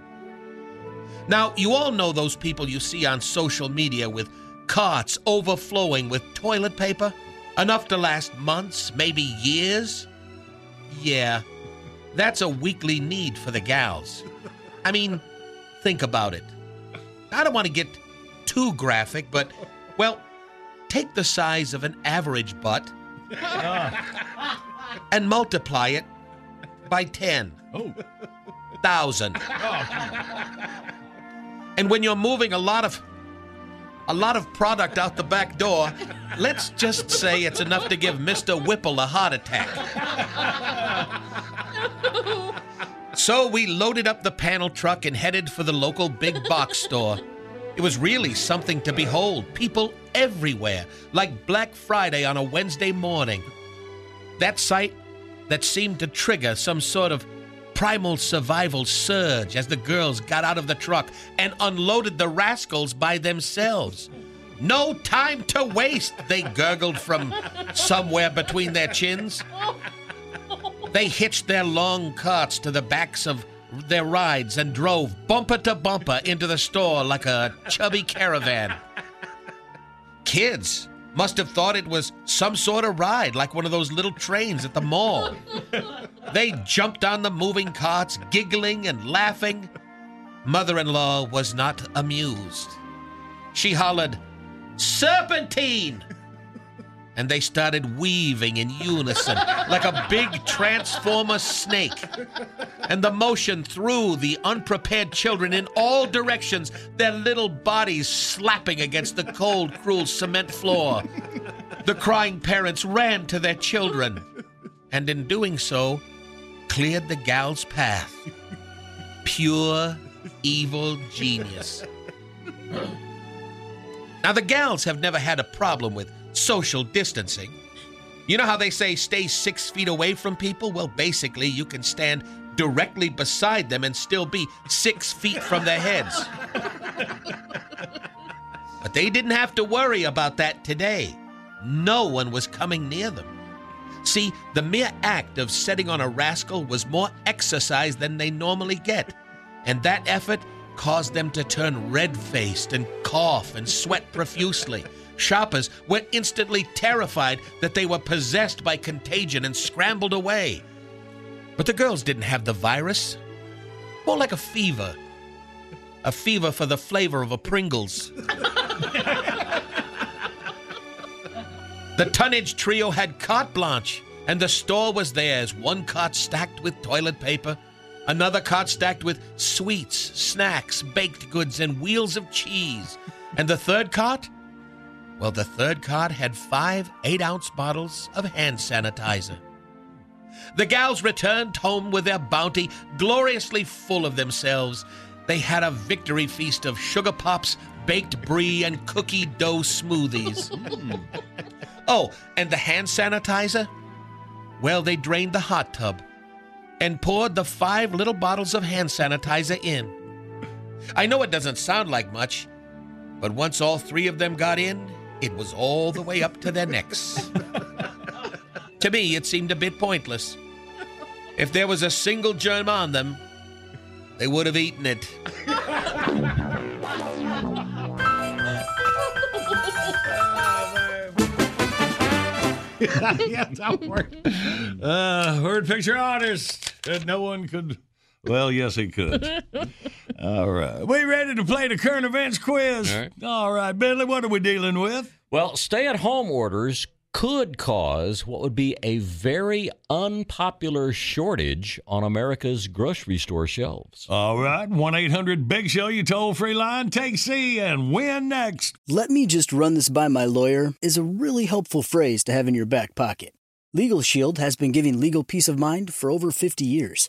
Now, you all know those people you see on social media with carts overflowing with toilet paper, enough to last months, maybe years? Yeah, that's a weekly need for the gals. I mean, think about it. I don't want to get too graphic, but, well, take the size of an average butt <laughs> and multiply it by 10. Oh. thousand. Oh, and when you're moving a lot of a lot of product out the back door, let's just say it's enough to give Mr. Whipple a heart attack. So we loaded up the panel truck and headed for the local big box store. It was really something to behold. People everywhere, like Black Friday on a Wednesday morning. That sight that seemed to trigger some sort of primal survival surge as the girls got out of the truck and unloaded the rascals by themselves. No time to waste, they gurgled from somewhere between their chins. They hitched their long carts to the backs of their rides and drove bumper to bumper into the store like a chubby caravan. Kids must have thought it was some sort of ride, like one of those little trains at the mall. They jumped on the moving carts, giggling and laughing. Mother in law was not amused. She hollered, Serpentine! And they started weaving in unison like a big transformer snake. And the motion threw the unprepared children in all directions, their little bodies slapping against the cold, cruel cement floor. The crying parents ran to their children, and in doing so, cleared the gal's path. Pure evil genius. Now, the gals have never had a problem with social distancing. You know how they say stay six feet away from people? Well, basically, you can stand directly beside them and still be six feet from their heads. But they didn't have to worry about that today. No one was coming near them. See, the mere act of setting on a rascal was more exercise than they normally get, and that effort caused them to turn red faced and cough and sweat profusely. Shoppers were instantly terrified that they were possessed by contagion and scrambled away. But the girls didn't have the virus, more like a fever. A fever for the flavor of a Pringles. <laughs> The tonnage trio had carte blanche, and the store was theirs. One cart stacked with toilet paper, another cart stacked with sweets, snacks, baked goods, and wheels of cheese. And the third cart? Well, the third cart had five eight ounce bottles of hand sanitizer. The gals returned home with their bounty gloriously full of themselves. They had a victory feast of sugar pops, baked brie, and cookie dough smoothies. <laughs> <laughs> Oh, and the hand sanitizer? Well, they drained the hot tub and poured the five little bottles of hand sanitizer in. I know it doesn't sound like much, but once all three of them got in, it was all the way up to their necks. <laughs> to me, it seemed a bit pointless. If there was a single germ on them, they would have eaten it. <laughs> yeah, that worked. Uh, word picture artist. Uh, no one could. Well, yes, he could. <laughs> All right. We ready to play the current events quiz? All right. All right, Billy, what are we dealing with? Well, stay at home orders could cause what would be a very unpopular shortage on America's grocery store shelves. All right. 1 800 Big Show, you toll free line. Take C and win next. Let me just run this by my lawyer is a really helpful phrase to have in your back pocket. Legal Shield has been giving legal peace of mind for over 50 years.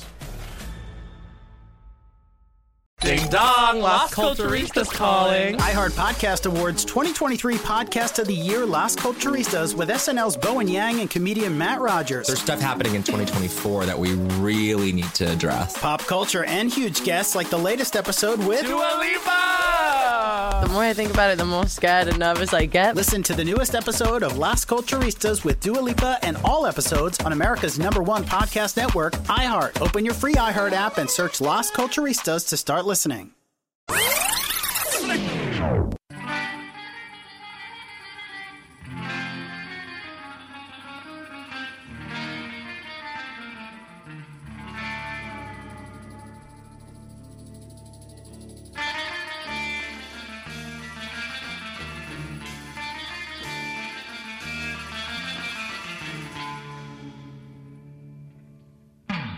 Ding dong, Las Culturistas calling. iHeart Podcast Awards 2023 Podcast of the Year Las Culturistas with SNL's Bowen Yang and comedian Matt Rogers. There's stuff happening in 2024 that we really need to address. Pop culture and huge guests like the latest episode with Dua Lipa! The more I think about it, the more scared and nervous I get. Listen to the newest episode of Las Culturistas with Dua Lipa and all episodes on America's number one podcast network, iHeart. Open your free iHeart app and search Las Culturistas to start listening.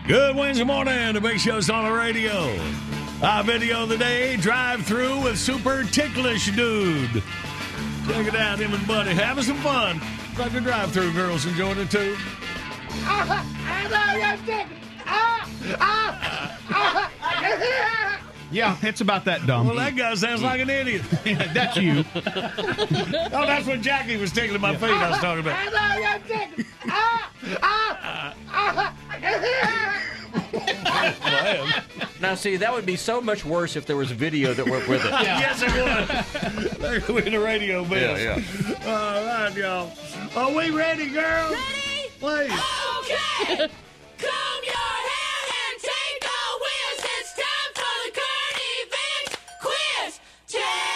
Good Wednesday morning. The Big Show's on the radio. Our video of the day drive through with Super Ticklish Dude. Check it out, him and Buddy having some fun. Like the drive through girls enjoying it too. <laughs> Yeah, it's about that dumb. Well, that guy sounds like an idiot. <laughs> that's you. <laughs> oh, that's what Jackie was tickling my feet. I was talking about. Now, see, that would be so much worse if there was a video that went with it. <laughs> yes, it would. Like we're in the radio bill. Yeah, All right, y'all. Are we ready, girls? Ready? Please. Okay. Comb your hair and take the whiz. It's time for the current event quiz. Tasty!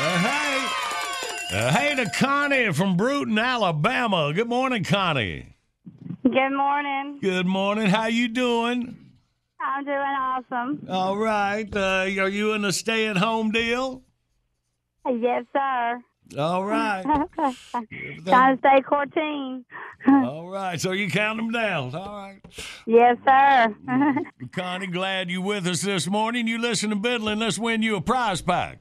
Uh, hey. Uh, hey to Connie from Brewton, Alabama. Good morning, Connie. Good morning. Good morning. How you doing? I'm doing awesome. All right. Uh, are you in a stay-at-home deal? Yes, sir. All right. <laughs> Trying to stay quarantine. <laughs> All right. So you count them down. All right. Yes, sir. <laughs> Connie, glad you with us this morning. You listen to Biddling. Let's win you a prize pack.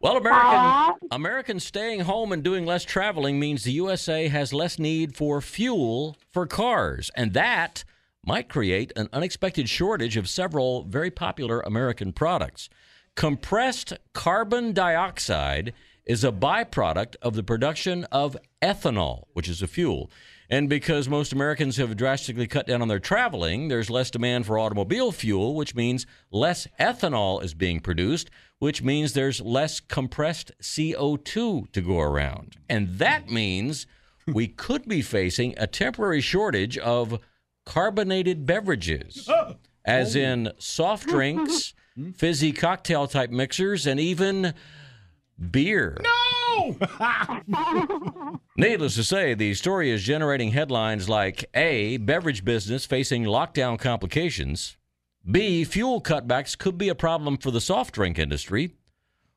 Well, American Americans staying home and doing less traveling means the USA has less need for fuel for cars, and that might create an unexpected shortage of several very popular American products. Compressed carbon dioxide is a byproduct of the production of ethanol, which is a fuel. And because most Americans have drastically cut down on their traveling, there's less demand for automobile fuel, which means less ethanol is being produced, which means there's less compressed CO2 to go around. And that means we could be facing a temporary shortage of carbonated beverages, <laughs> oh. as oh. in soft drinks, <laughs> hmm? fizzy cocktail type mixers, and even beer. No! <laughs> Needless to say, the story is generating headlines like A, beverage business facing lockdown complications, B, fuel cutbacks could be a problem for the soft drink industry,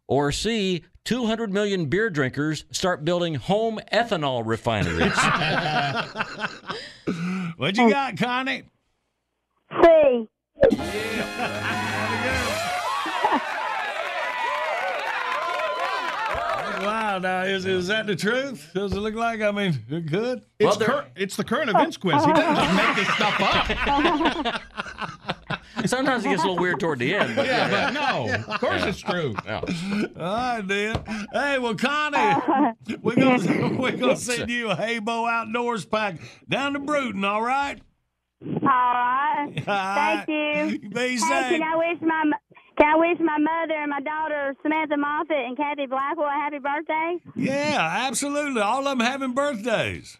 or C, 200 million beer drinkers start building home ethanol refineries. <laughs> what you got, Connie? C. Wow, now is, is that the truth? Does it look like? I mean, it could. It's, cur- it's the current events quiz. He doesn't just make this stuff up. <laughs> <laughs> Sometimes it gets a little weird toward the end. But Yeah, but no, of course it's true. Yeah. All right, then. Hey, well, Connie, <laughs> we're gonna <laughs> we're gonna send you a Heybo Outdoors pack down to Brewton. All right. All right. Thank you. Be Hey, safe. can I wish my can I wish my mother and my daughter Samantha Moffat and Kathy Blackwell a happy birthday? Yeah, absolutely. All of them having birthdays.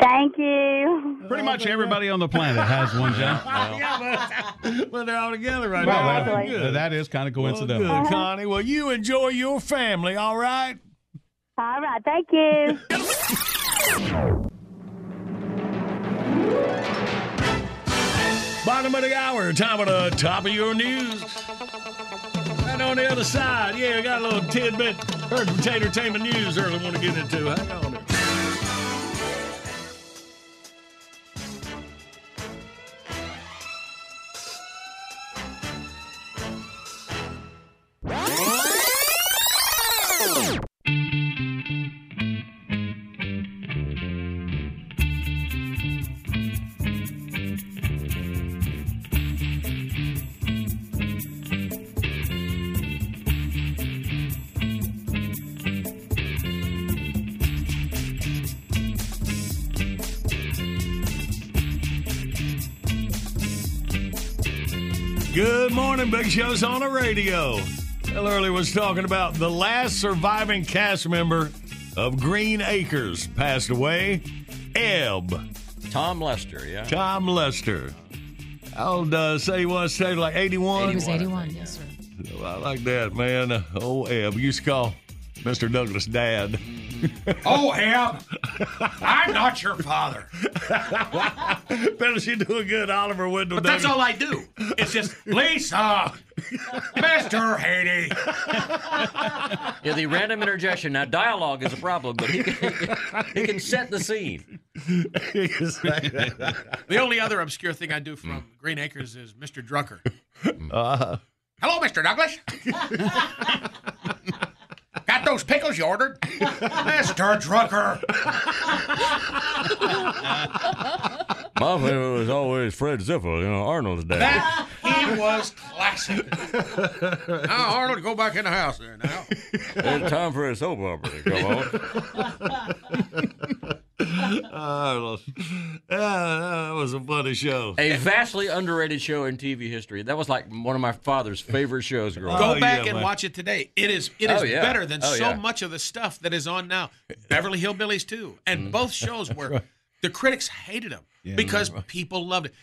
Thank you. Pretty much everybody on the planet has one, John. <laughs> yeah, but, but they're all together right Well, now. that- Good. that is kind of Well, coincidental. good, uh-huh. Connie. Well, you enjoy your family, all right? All right. Thank you. Bottom of the hour, time of the top of your news. And on the other side, yeah, I got a little tidbit. Heard from Tater Tainment News earlier, want to get into. Hang on there. Morning, Big Show's on the radio. Bill earlier was talking about the last surviving cast member of Green Acres passed away, Eb. Tom Lester, yeah. Tom Lester. How old uh, say he was? Say like 81? He was 81, yes, sir. I like that, man. Oh, old Eb. Used to call Mr. Douglas dad. <laughs> Oh, Eb, I'm not your father. <laughs> Better she doing good, Oliver Wendell But that's all I do. It's just Lisa, Mr. Haney. <laughs> Yeah, the random interjection. Now, dialogue is a problem, but he can, he can set the scene. The only other obscure thing I do from Green Acres is Mr. Drucker. Uh, Hello, Mr. Douglas. Got those pickles you ordered? <laughs> Mr. Drucker. <laughs> My favorite was always Fred Ziffel, you know, Arnold's dad. That he was classic. <laughs> Now, Arnold, go back in the house there now. It's time for a soap opera to come on. Arnold. Yeah, that was a funny show. A vastly underrated show in TV history. That was like one of my father's favorite shows growing up. Go back and watch it today. It is it is Oh, yeah. better than Oh, so yeah. much of the stuff that is on now. Beverly Hillbillies too, and Mm-hmm. both shows were the critics hated them Yeah. because people loved it.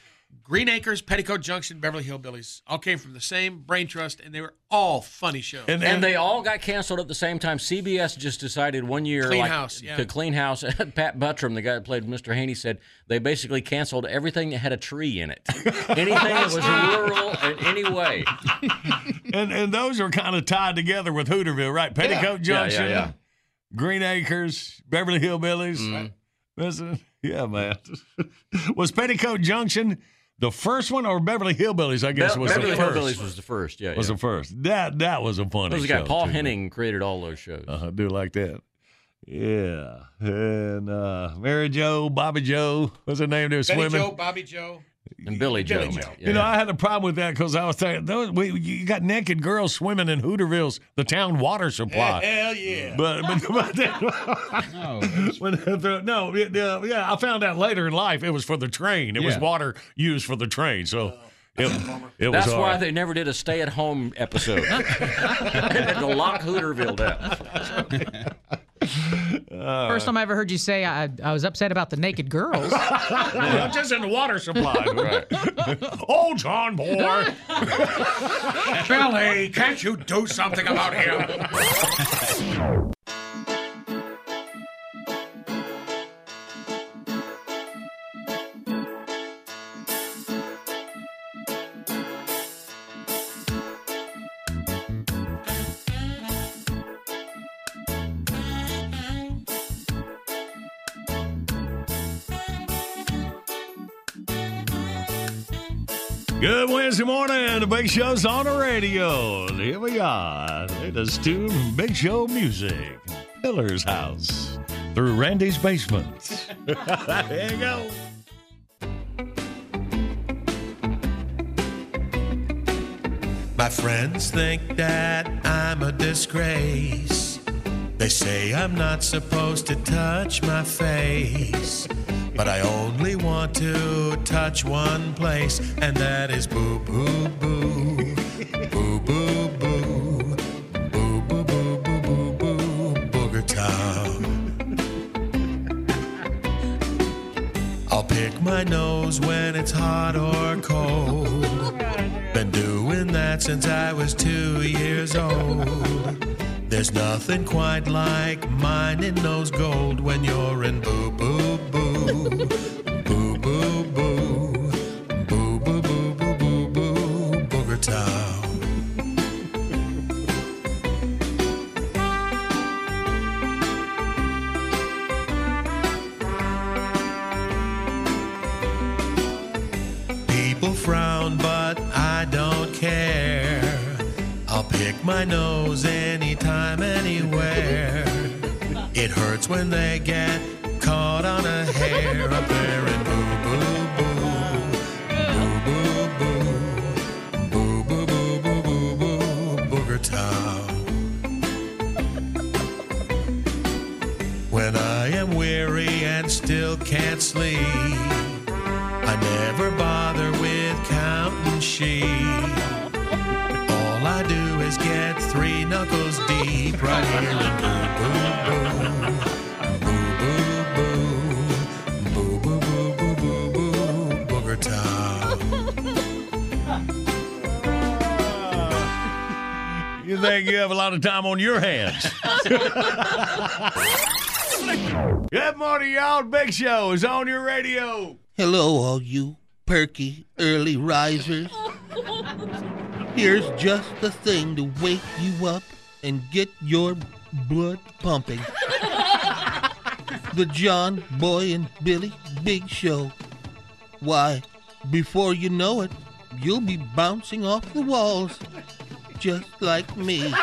Green Acres, Petticoat Junction, Beverly Hillbillies all came from the same brain trust, and they were all funny shows. And, they all got canceled at the same time. CBS just decided one year Clean like, house, yeah. to clean house. <laughs> Pat Buttram, the guy that played Mr. Haney, said they basically canceled everything that had a tree in it. <laughs> Anything that was rural in any way. <laughs> and and those are kind of tied together with Hooterville, right? Petticoat Yeah, yeah, Junction, yeah. Green Acres, Beverly Hillbillies. Mm-hmm. Listen, yeah, man. <laughs> was Petticoat Junction the first one, or Beverly Hillbillies? I guess Be- was Beverly the first. Hillbillies was the first. Yeah, was yeah. the first. That that was a funny. There was a guy, show, Paul too. Henning, created all those shows. Uh-huh, do like that. Yeah, and uh, Mary Joe, Bobby Joe, what's her name? There Betty swimming. Joe, Bobby Joe, and Billy Joe. Billy man. Joe. You know, I had a problem with that because I was thinking, those, we, you got naked girls swimming in Hooterville's the town water supply. Hell yeah. But but, <laughs> but oh, <laughs> no, no, yeah, yeah, I found out later in life it was for the train. It was water used for the train. So it, it That's all why right. they never did a stay-at-home episode. <laughs> they had to lock Hooterville down. <laughs> First time I ever heard you say I, I was upset about the naked girls. <laughs> Well, just in the water supply. <laughs> oh, John boy. Billy, can't you do something about him? Good Wednesday morning. The Big Show's on the radio. Here we are. It is to Big Show music. Pillar's house through Randy's basement. <laughs> there you go. My friends think that I'm a disgrace. They say I'm not supposed to touch my face. But I only want to touch one place, and that is boo boo boo. Boo boo boo. Boo boo boo boo boo boo. I'll pick my nose when it's hot or cold. Been doing that since I was two years old. There's nothing quite like mining nose gold when you're in boo boo. My nose anytime, anywhere. It hurts when they get caught on a hair up there in boo boo boo. Boo boo boo. Boo boo boo boo boo boo. Booger Town. When I am weary and still can't sleep. Three knuckles deep right here in boo boo boo. Boo boo boo boo boo boo booger town. You think you have a lot of time on your hands? Good morning, y'all. Big Show is on your radio. Hello, all you perky early risers. Here's just the thing to wake you up and get your blood pumping. The John Boy and Billy Big Show. Why, before you know it, you'll be bouncing off the walls, just like me.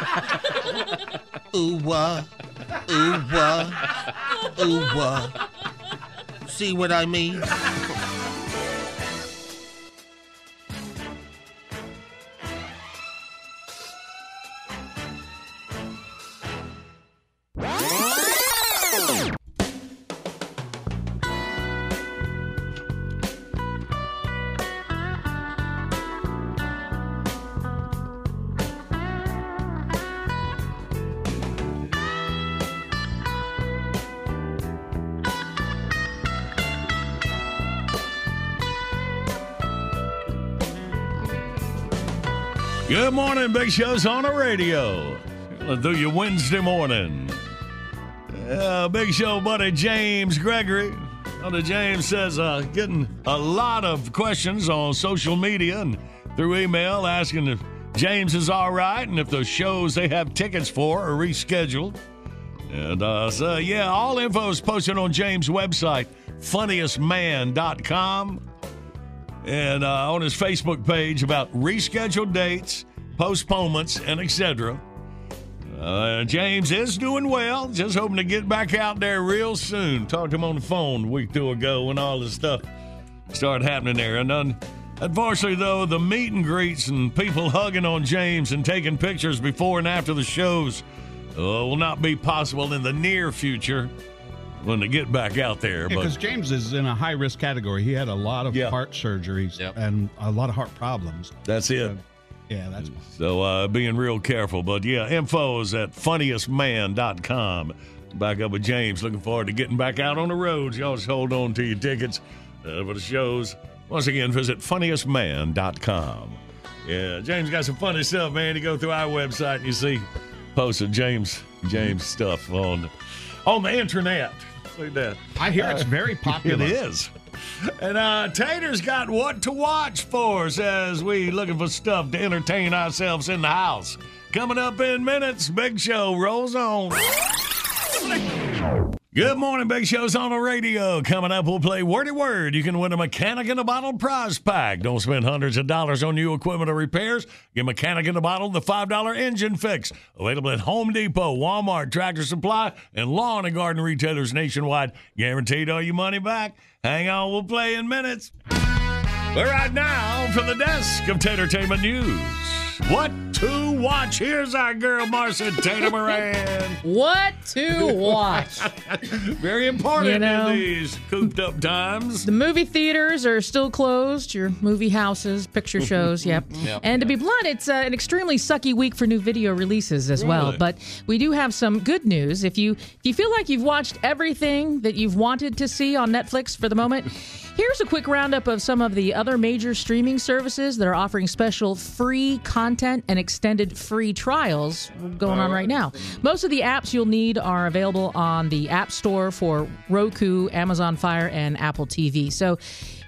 Ooh wah, ooh wah, ooh wah. See what I mean? Good morning, Big Show's on the radio. Let's do your Wednesday morning. Uh, Big Show buddy James Gregory. Brother James says, uh, getting a lot of questions on social media and through email asking if James is all right and if the shows they have tickets for are rescheduled. And uh, so, yeah, all info is posted on James' website, funniestman.com and uh, on his Facebook page about rescheduled dates, postponements, and etc. Uh, James is doing well, just hoping to get back out there real soon. Talked to him on the phone a week or two ago when all this stuff started happening there. And un- unfortunately, though, the meet and greets and people hugging on James and taking pictures before and after the shows uh, will not be possible in the near future when they get back out there. but Because James is in a high risk category. He had a lot of heart surgeries and a lot of heart problems. That's it. yeah, that's So uh, being real careful. But yeah, info is at funniestman.com. Back up with James. Looking forward to getting back out on the roads. Y'all just hold on to your tickets uh, for the shows. Once again, visit funniestman.com. Yeah, James got some funny stuff, man. You go through our website and you see posted James James stuff on on the internet. See that? I hear it's very <laughs> popular. It is. And uh, Tater's got what to watch for us as we looking for stuff to entertain ourselves in the house. Coming up in minutes, Big Show rolls on. Good morning, Big Show's on the radio. Coming up, we'll play Wordy Word. You can win a mechanic in a bottle prize pack. Don't spend hundreds of dollars on new equipment or repairs. Get mechanic in a bottle the $5 engine fix. Available at Home Depot, Walmart, Tractor Supply, and lawn and garden retailers nationwide. Guaranteed all your money back. Hang on, we'll play in minutes. But right now, from the desk of Tatertainment News, what to watch? Here's our girl, Marcia Tater Moran. <laughs> What to watch? <laughs> Very important You know, in these cooped up times. The movie theaters are still closed. Your movie houses, picture shows, <laughs> yep. Yep. And to be blunt, it's uh, an extremely sucky week for new video releases as well. But we do have some good news. If you if you feel like you've watched everything that you've wanted to see on Netflix for the moment, here's a quick roundup of some of the other major streaming services that are offering special free content and extended free trials going on right now. Most of the apps you'll need are available on the App Store for Roku, Amazon Fire, and Apple TV. So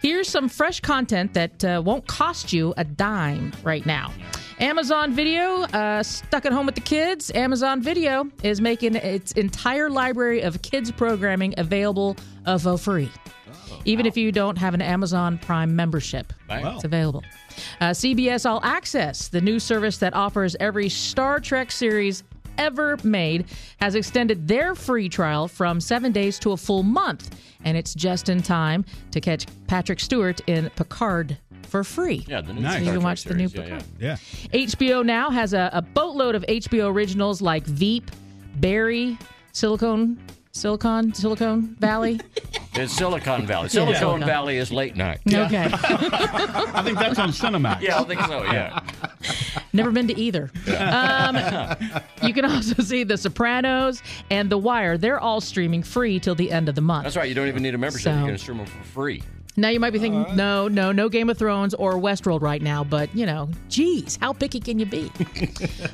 here's some fresh content that uh, won't cost you a dime right now. Amazon Video, uh, stuck at home with the kids. Amazon Video is making its entire library of kids programming available uh, for free. Even if you don't have an Amazon Prime membership, Wow. it's available. Uh, CBS All Access, the new service that offers every Star Trek series ever made, has extended their free trial from seven days to a full month. And it's just in time to catch Patrick Stewart in Picard for free. Yeah, the new So Star you can Trek watch the new series. Yeah, Picard. Yeah. HBO now has a, a boatload of HBO originals like Veep, Barry, Silicon, Silicon, Silicon Valley. <laughs> It's Silicon Valley. Yeah. Silicon Silicon. Valley is late night. Okay. <laughs> I think that's on Cinemax. Yeah, I think so. Yeah. <laughs> Never been to either. Um, you can also see The Sopranos and The Wire. They're all streaming free till the end of the month. That's right. You don't even need a membership. So- you can stream them for free. Now you might be thinking, no, no, no Game of Thrones or Westworld right now, but you know, geez, how picky can you be? <laughs>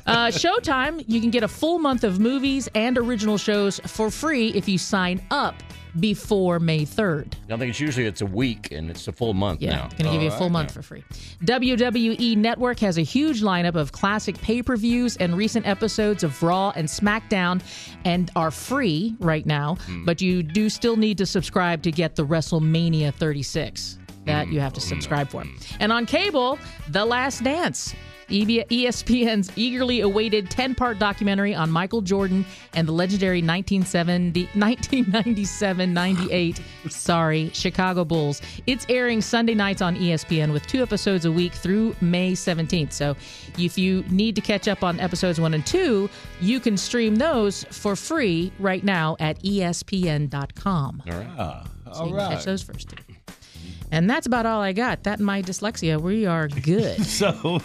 uh, Showtime, you can get a full month of movies and original shows for free if you sign up before May 3rd. I think it's usually it's a week and it's a full month Yeah, now. going to give you a full month for free. WWE Network has a huge lineup of classic pay per views and recent episodes of Raw and SmackDown and are free right now, hmm. but you do still need to subscribe to get the WrestleMania 36 that hmm. you have to subscribe for. Hmm. And on cable, The Last Dance. ESPN's eagerly awaited 10 part documentary on Michael Jordan and the legendary 1970, 1997 <laughs> 98, sorry, Chicago Bulls. It's airing Sunday nights on ESPN with two episodes a week through May 17th. So if you need to catch up on episodes one and two, you can stream those for free right now at ESPN.com. All right. So all can catch those first. And that's about all I got. That and my dyslexia, we are good. <laughs> So,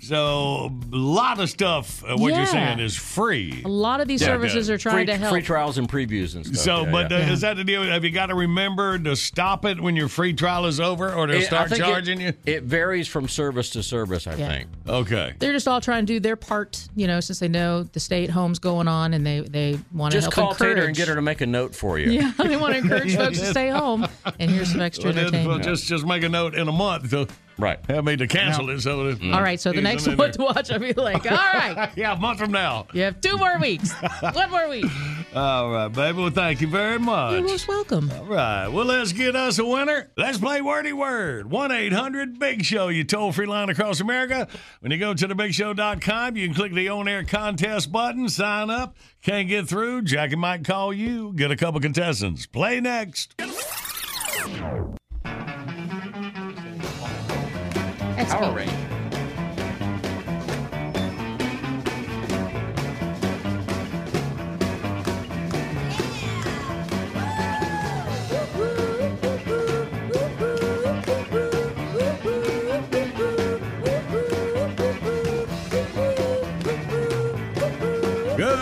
so a lot of stuff. Uh, what Yeah. you're saying is free. A lot of these Yeah, services good. are trying free, to help. free trials and previews and stuff. So, yeah, but yeah. Uh, is that the deal? Have you got to remember to stop it when your free trial is over, or they'll It- start think it- charging you? It varies from service to service, I Yeah. think. Okay. They're just all trying to do their part, you know, since they know the stay at home's going on and they, they want to Just help call encourage. Tater and get her to make a note for you. <laughs> Yeah, they want to encourage folks to stay home. And here's some extra Well, then, well, entertainment. just just make a note in a month to right have me to cancel it. So that mm. All right, so the next one there. to watch, I'll be like, all right, <laughs> yeah, a month from now. you have two more weeks. <laughs> One more week. All right, baby. Well, thank you very much. You're most welcome. All right. Well, let's get us a winner. Let's play Wordy Word. 1 800 Big Show, you toll free line across America. When you go to thebigshow.com, you can click the on air contest button, sign up. Can't get through? Jackie might call you. Get a couple contestants. Play next. Power range.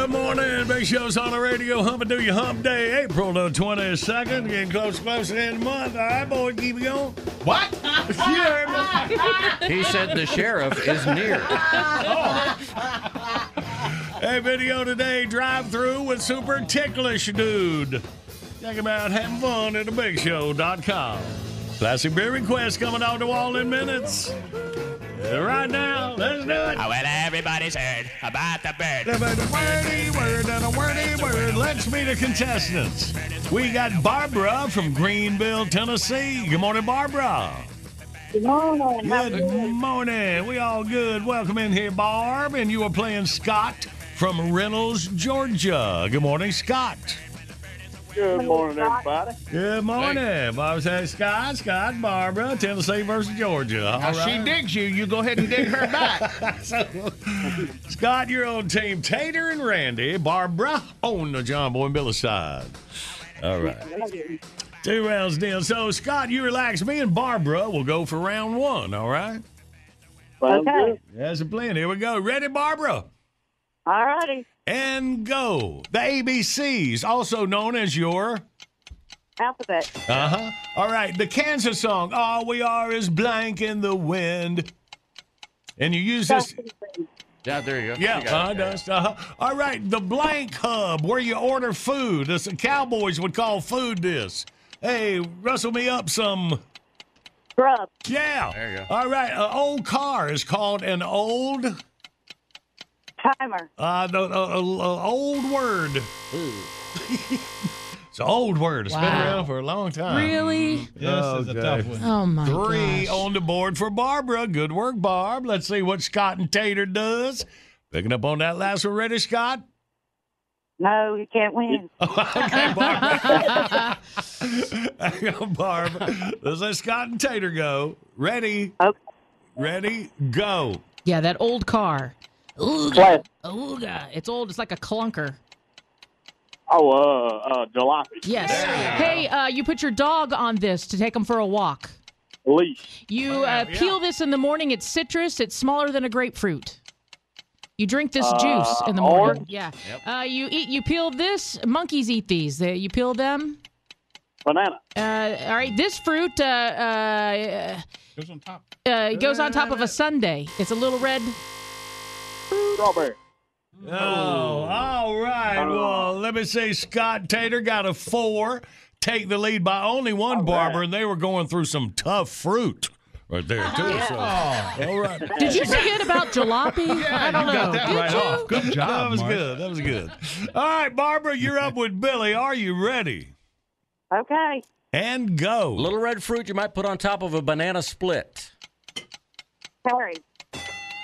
Good morning. Big Show's on the radio. Hump and do your hump day, April the 22nd. Getting close, close to the end of the month. All right, boy, keep it going. What? <laughs> He said the sheriff is near. <laughs> Hey, video today, drive through with Super Ticklish Dude. Talking about having fun at thebigshow.com. Classic beer request coming out the wall in minutes. Right now, let's do it. well, everybody's heard about the bird. About the wordy word and a wordy word. Let's meet the contestants. We got Barbara from Greenville, Tennessee. Good morning, Barbara. Good morning. Good morning. We all good. Welcome in here, Barb. And you are playing Scott from Reynolds, Georgia. Good morning, Scott. Good morning, everybody. Good morning. Barb says Scott, Scott, Barbara, Tennessee versus Georgia. All Now she digs you. You go ahead and dig her back. <laughs> So, Scott, you're on team Tater and Randy. Barbara on the John Boy and Billy side. All right. Two rounds deal. So, Scott, you relax. Me and Barbara will go for round one. All right. Okay. That's a plan. Here we go. Ready, Barbara? All righty. And go. The ABCs, also known as your. Alphabet. Uh huh. All right. The Kansas song, All We Are Is Blank in the Wind. And you use this. Yeah, there you go. Yeah, You got it. uh, dust, uh-huh. All right, the blank hub where you order food. This the cowboys would call food this. Hey, rustle me up some. Grub. Yeah. There you go. All right, an old car is called an old. Timer. Uh, the, uh, uh, old word. <laughs> it's an old word. It's been Wow. around for a long time. Really? This is a tough one. Oh my Three gosh. on the board for Barbara. Good work, Barb. Let's see what Scott and Tater does. Picking up on that last one. Ready, Scott? No, you can't win. <laughs> okay, Barb. Hang on, Barb. Let's let Scott and Tater go. Ready? Okay. Ready? Go. Yeah, that old car. Ooga. What? Ooga. It's old. It's like a clunker. Oh, uh, uh, jalopy. Yes. Hey, uh, you put your dog on this to take him for a walk. Leash. You uh, peel this in the morning. It's citrus. It's smaller than a grapefruit. You drink this Uh, juice in the morning. orange? Yeah. Uh, you eat. You peel this. Monkeys eat these. They, you peel them. Banana. Uh, all right. This fruit uh, uh, Goes on top. uh, goes on top of a sundae. It's a little red. Strawberry. Oh, all right. Uh, well, let me say Scott Tater got a four. Take the lead by only one barber, and they were going through some tough fruit right there, too. So, oh, all right. <laughs> Did you forget about jalopy? I don't you know. got that Did right you? off. Good job, That was Mark. good. That was good. All right, Barbara, you're up with Billy. Are you ready? Okay. And go. Little red fruit you might put on top of a banana split. Cherry.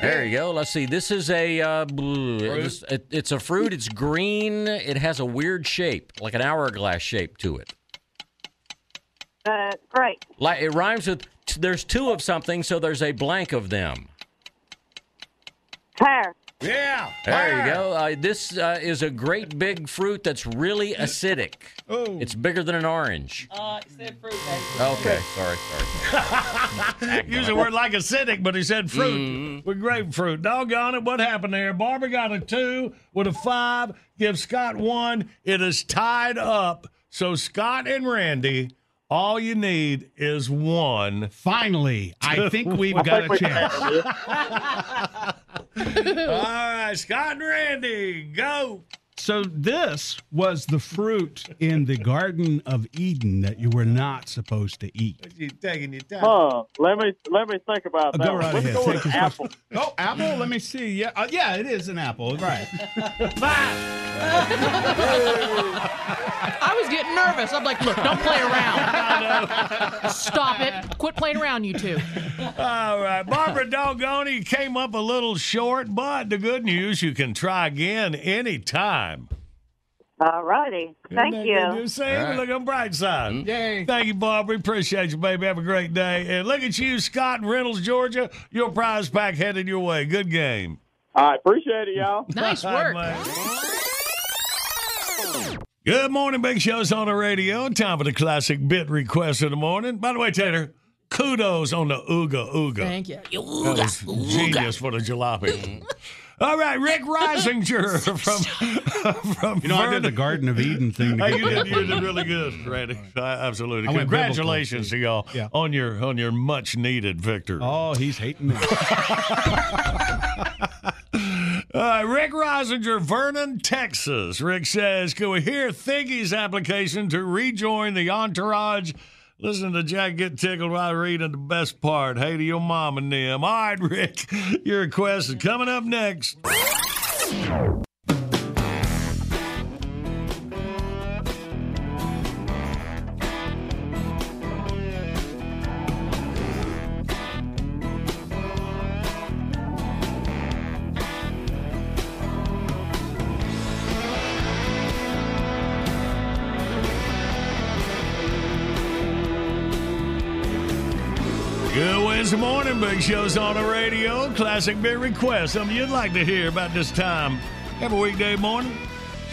There you go. Let's see. This is a uh, it's, it- it's a fruit. It's green. It has a weird shape, like an hourglass shape to it. Uh, great. Like it rhymes with. There's two of something, so there's a blank of them. Pear. Yeah. There you go. Uh, this uh, is a great big fruit that's really acidic. Oh. It's bigger than an orange. Uh, said fruit, Okay, sorry, sorry. <laughs> Use a word like acidic, but he said fruit Mm-hmm. with grapefruit. Doggone it. What happened there? Barbara got a two with a five. Give Scott one. It is tied up. So Scott and Randy, all you need is one. Finally, I think we've got a chance. <laughs> all right, Scott and Randy, go. So this was the fruit in the Garden of Eden that you were not supposed to eat. You taking your time. Huh. Let me let me think about Uh, that. go right Let's ahead. go Take with apple. Oh, apple. Let me see. Yeah, uh, yeah, it is an apple. Right. <laughs> I was getting nervous. I'm like, look, don't play around. <laughs> Stop it. Quit playing around, you two. All right, Barbara Doggone, you came up a little short, but the good news, you can try again anytime. All righty. Thank Isn't that you. good? See, we look on the bright side. Mm-hmm. Yay. Thank you, Barbara. Appreciate you, baby. Have a great day. And look at you, Scott in Reynolds, Georgia. Your prize pack headed your way. Good game. All right. Appreciate it, y'all. <laughs> Nice work. mate. Good morning, Big Show's on the radio. Time for the classic bit request of the morning. By the way, Tater, kudos on the Ooga Ooga. Thank you. That was genius for the jalopy. <laughs> All right, Rick <laughs> Reisinger from <laughs> from You know, I did the Garden of Eden thing. To get you did, you did really good, Randy. Absolutely. I went Congratulations to y'all Yeah. on your on your much needed victory. Oh, he's hating me. <laughs> Uh, Rick Reisinger, Vernon, Texas. Rick says, Can we hear Thiggy's application to rejoin the entourage? Listen to Jack get tickled while reading the best part. Hey to your mom and them. All right, Rick, <laughs> your request is coming up next. Big Show's on the radio. Classic beer requests, Something you'd like to hear about this time every weekday morning.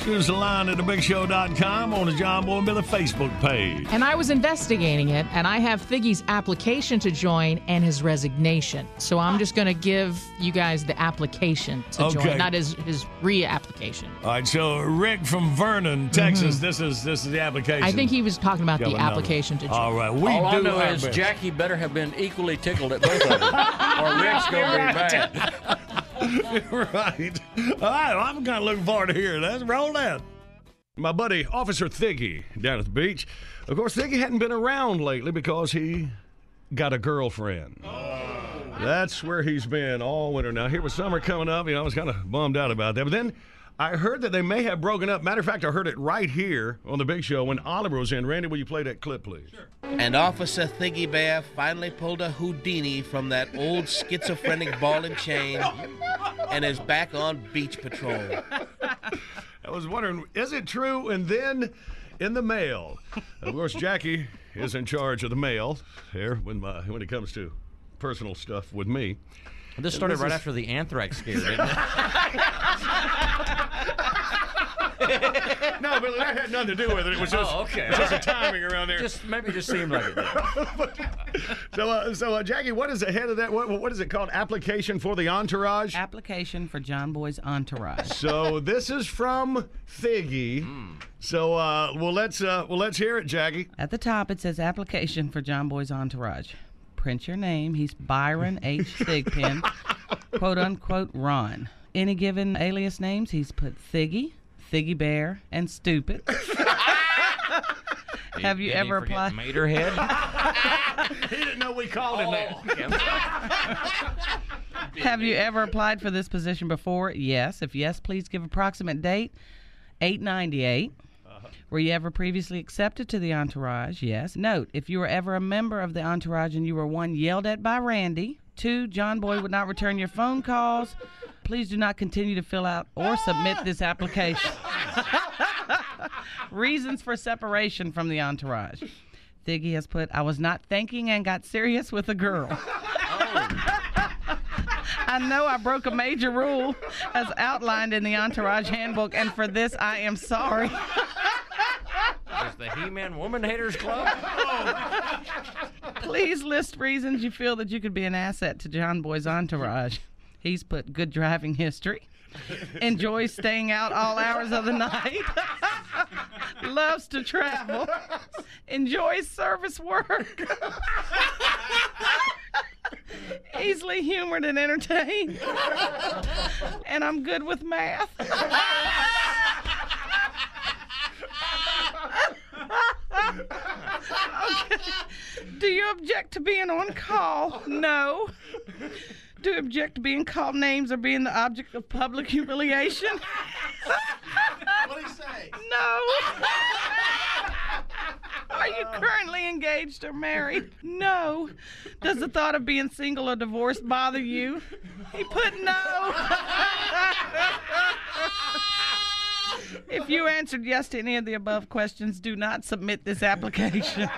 Shoot us a line at thebigshow.com on the John Boy and Billy Facebook page. And I was investigating it, and I have Thiggy's application to join and his resignation. So I'm just going to give you guys the application to Okay. join, not his his re-application. All right, so Rick from Vernon, Texas. This is this is the application. Mm-hmm. I think he was talking about Yeah, the but no. application to join. All right, we All I do know is best. Jackie better have been equally tickled at both of them, or Rick's gonna be mad. <laughs> right. <laughs> All right, well, I'm kind of looking forward to hearing that. Roll that. My buddy, Officer Thiggy, down at the beach. Of course, Thiggy hadn't been around lately because he got a girlfriend. Oh. That's where he's been all winter. Now, here was summer coming up. You know, I was kind of bummed out about that. But then I heard that they may have broken up. Matter of fact, I heard it right here on the big show when Oliver was in. Randy, will you play that clip, please? Sure. And Officer Thiggy Bear finally pulled a Houdini from that old schizophrenic ball and chain and is back on beach patrol. <laughs> I was wondering, is it true? And then in the mail, of course, Jackie is in charge of the mail here when my, when it comes to personal stuff with me. This started This right is- after the anthrax scare, didn't it? no, but that had nothing to do with it. It was just, Oh, okay. just the timing around there. Just maybe it just seemed like it <laughs> so, uh, so uh, Jackie, what is ahead of that? What, what is it called? Application for the entourage. Application for John Boy's entourage. so this is from Thiggy. So, uh, well, let's uh, well let's hear it, Jackie. At the top, it says application for John Boy's entourage. Print your name. He's Byron <laughs> H. Thigpen, quote unquote Ron. Any given alias names, he's put Thiggy, Thiggy Bear, and Stupid. <laughs> Have you Did ever forget applied? Materhead? <laughs> he didn't know we called him that. Oh, Have you ever applied for this position before? Yes. If yes, please give approximate date. 898. Were you ever previously accepted to the entourage? Yes. Note, if you were ever a member of the entourage and you were one yelled at by Randy, two, John Boy would not return your phone calls. Please do not continue to fill out or submit this application. <laughs> Reasons for separation from the entourage. Thiggy has put, I was not thinking and got serious with a girl. <laughs> I know I broke a major rule as outlined in the Entourage Handbook, and for this I am sorry. <laughs> Is the He-Man Woman Haters Club? Please list reasons you feel that you could be an asset to John Boy's entourage. He's put good driving history, enjoys staying out all hours of the night, <laughs> loves to travel, enjoys service work, easily humored and entertained, and I'm good with math. Do you object to being on call? No. Do you object to being called names or being the object of public humiliation? What do you say? No. Are you currently engaged or married? No. Does the thought of being single or divorced bother you? He put no. If you answered yes to any of the above questions, do not submit this application.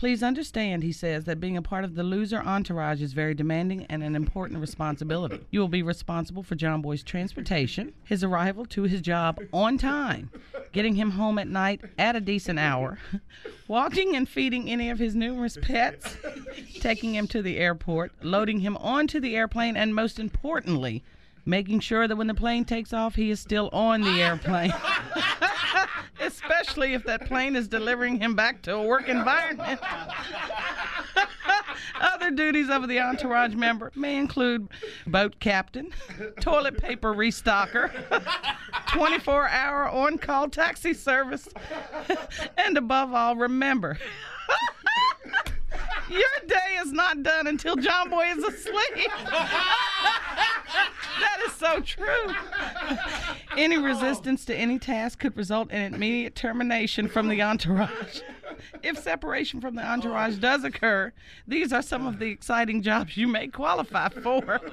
Please understand, he says, that being a part of the loser entourage is very demanding and an important responsibility. You will be responsible for John Boy's transportation, his arrival to his job on time, getting him home at night at a decent hour, walking and feeding any of his numerous pets, taking him to the airport, loading him onto the airplane, and most importantly, making sure that when the plane takes off, he is still on the airplane. <laughs> <laughs> Especially if that plane is delivering him back to a work environment. <laughs> Other duties of the entourage member may include boat captain, toilet paper restocker, <laughs> 24 hour on call taxi service, and above all, remember. Your day is not done until John Boy is asleep. <laughs> that is so true. Any resistance to any task could result in immediate termination from the entourage. If separation from the entourage does occur, these are some of the exciting jobs you may qualify for <laughs>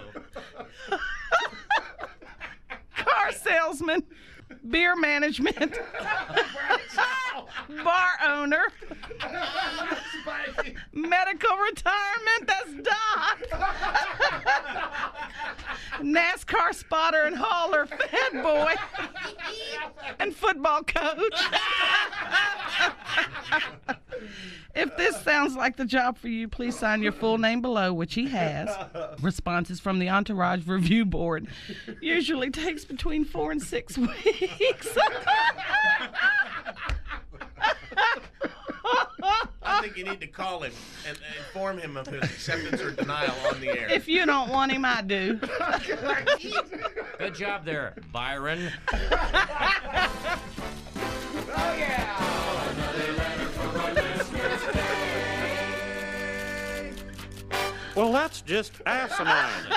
car salesman, beer management, <laughs> bar owner, medical retirement, that's Doc, NASCAR spotter and hauler, fat boy, and football coach. <laughs> If this sounds like the job for you, please sign your full name below, which he has. Responses from the Entourage Review Board usually takes between four and six <laughs> weeks. I think you need to call him and inform him of his acceptance or denial on the air. if you don't want him, I do. Good job there, Byron. <laughs> Oh, Well, that's just asinine.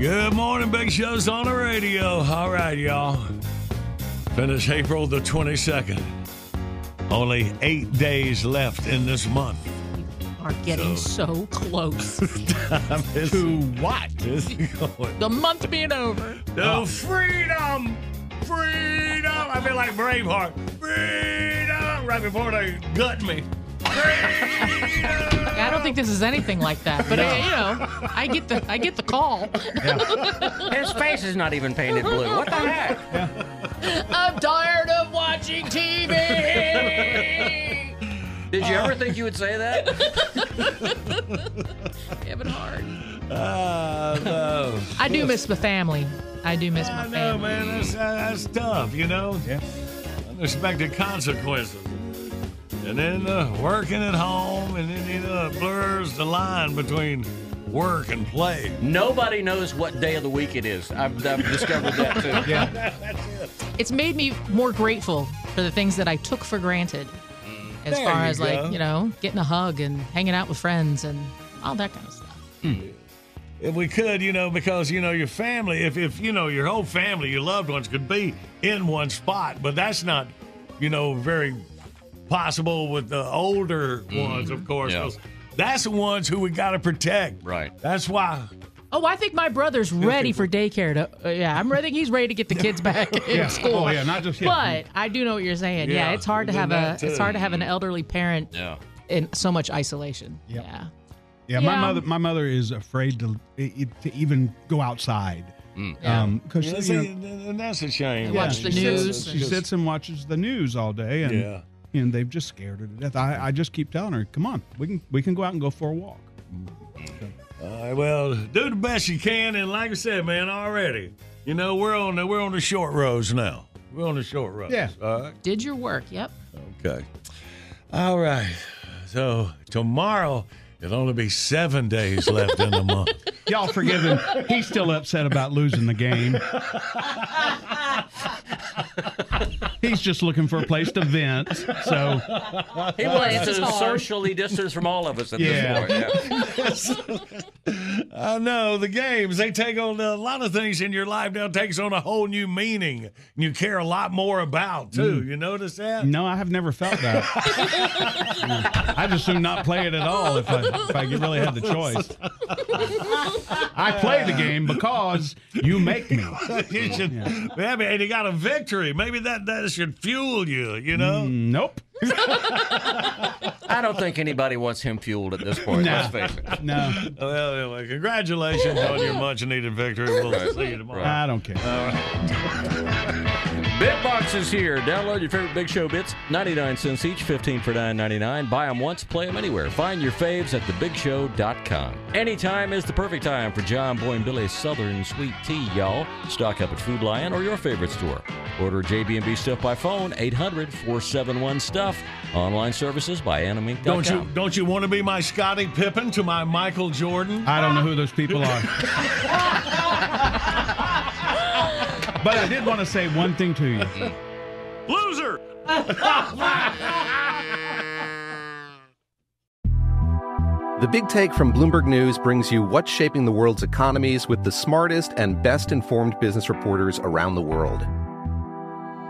Good morning, Big Show's on the radio. All right, y'all. Finish April the 22nd. Only eight days left in this month. We are getting so, close. <laughs> to what? the month being over. The freedom! Freedom! I feel like Braveheart. Freedom! Right before they gut me. I don't think this is anything like that, but No. uh, you know, I get the I get the call. <laughs> His face is not even painted blue. What the heck? <laughs> I'm tired of watching TV. Did you ever think you would say that? <laughs> Having hard. Ah, no. I do miss the family. I do miss my family. I know, family. man. That's, uh, that's tough, you know? Yeah. Unexpected consequences. And then uh, working at home, and then, you know, blurs the line between work and play. Nobody knows what day of the week it is. I've, I've discovered that too. <laughs> That's it. <laughs> It's made me more grateful for the things that I took for granted. Mm. As There far you as go. like, you know, getting a hug and hanging out with friends and all that kind of stuff. Hmm. If we could, you know, because you know your family, if if you know your whole family, your loved ones could be in one spot, but that's not, you know, very possible with the older ones, of mm-hmm. course. Yeah. 'cause That's the ones who we got to protect. Right. That's why. Oh, I think my brother's ready for daycare. To uh, yeah, I'm ready. He's ready to get the kids <laughs> back in Yeah. school. Oh, yeah, not just him. But I do know what you're saying. Yeah, Yeah, it's hard to have a that it's hard to have an elderly parent Yeah. in so much isolation. Yeah. Yeah, my mother. My mother is afraid to to even go outside. Mm. Um, because Yeah, you know, and that's a shame. Watch the she news. Sits, she sits and watches the news all day, and Yeah. And they've just scared her to death. I, I just keep telling her, "Come on, we can we can go out and go for a walk." All right, well, do the best you can, and like I said, man, already, you know, we're on the we're on the short roads now. We're on the short roads. Yeah. All right. Did your work. Yep. Okay. All right. So tomorrow it'll only be seven days left in the month. <laughs> Y'all forgive him. He's still upset about losing the game. He's just looking for a place to vent. So He wants to socially distance from all of us at Yeah. this point. Yeah. <laughs> I know the games they take on a lot of things in your life now takes on a whole new meaning. You care a lot more about too. Mm. You notice that? no, I have never felt that. <laughs> I just soon not play it at all if I if I really had the choice. <laughs> I play the game because you make me. <laughs> you should, yeah. and you got a victory. Maybe that that should fuel you. You know. Mm, nope. I don't think anybody wants him fueled at this point. Let's face it. <laughs> No, Well, anyway, congratulations on your much needed victory. We'll see you tomorrow. I don't care. Bitbox is here. Download your favorite Big Show bits, 99 cents each, 15 for 9.99. Buy them once, play them anywhere. Find your faves at thebigshow.com. Anytime is the perfect time for John Boy and Billy's Southern Sweet Tea, y'all. Stock up at Food Lion or your favorite store. Order JB&B stuff by phone, 800-471-STUFF. Online services by animink.com. Don't you don't you want to be my Scottie Pippen to my Michael Jordan? I don't know who those people are. <laughs> but I did want to say one thing to you. Loser. The Big Take from Bloomberg News brings you what's shaping the world's economies with the smartest and best informed business reporters around the world.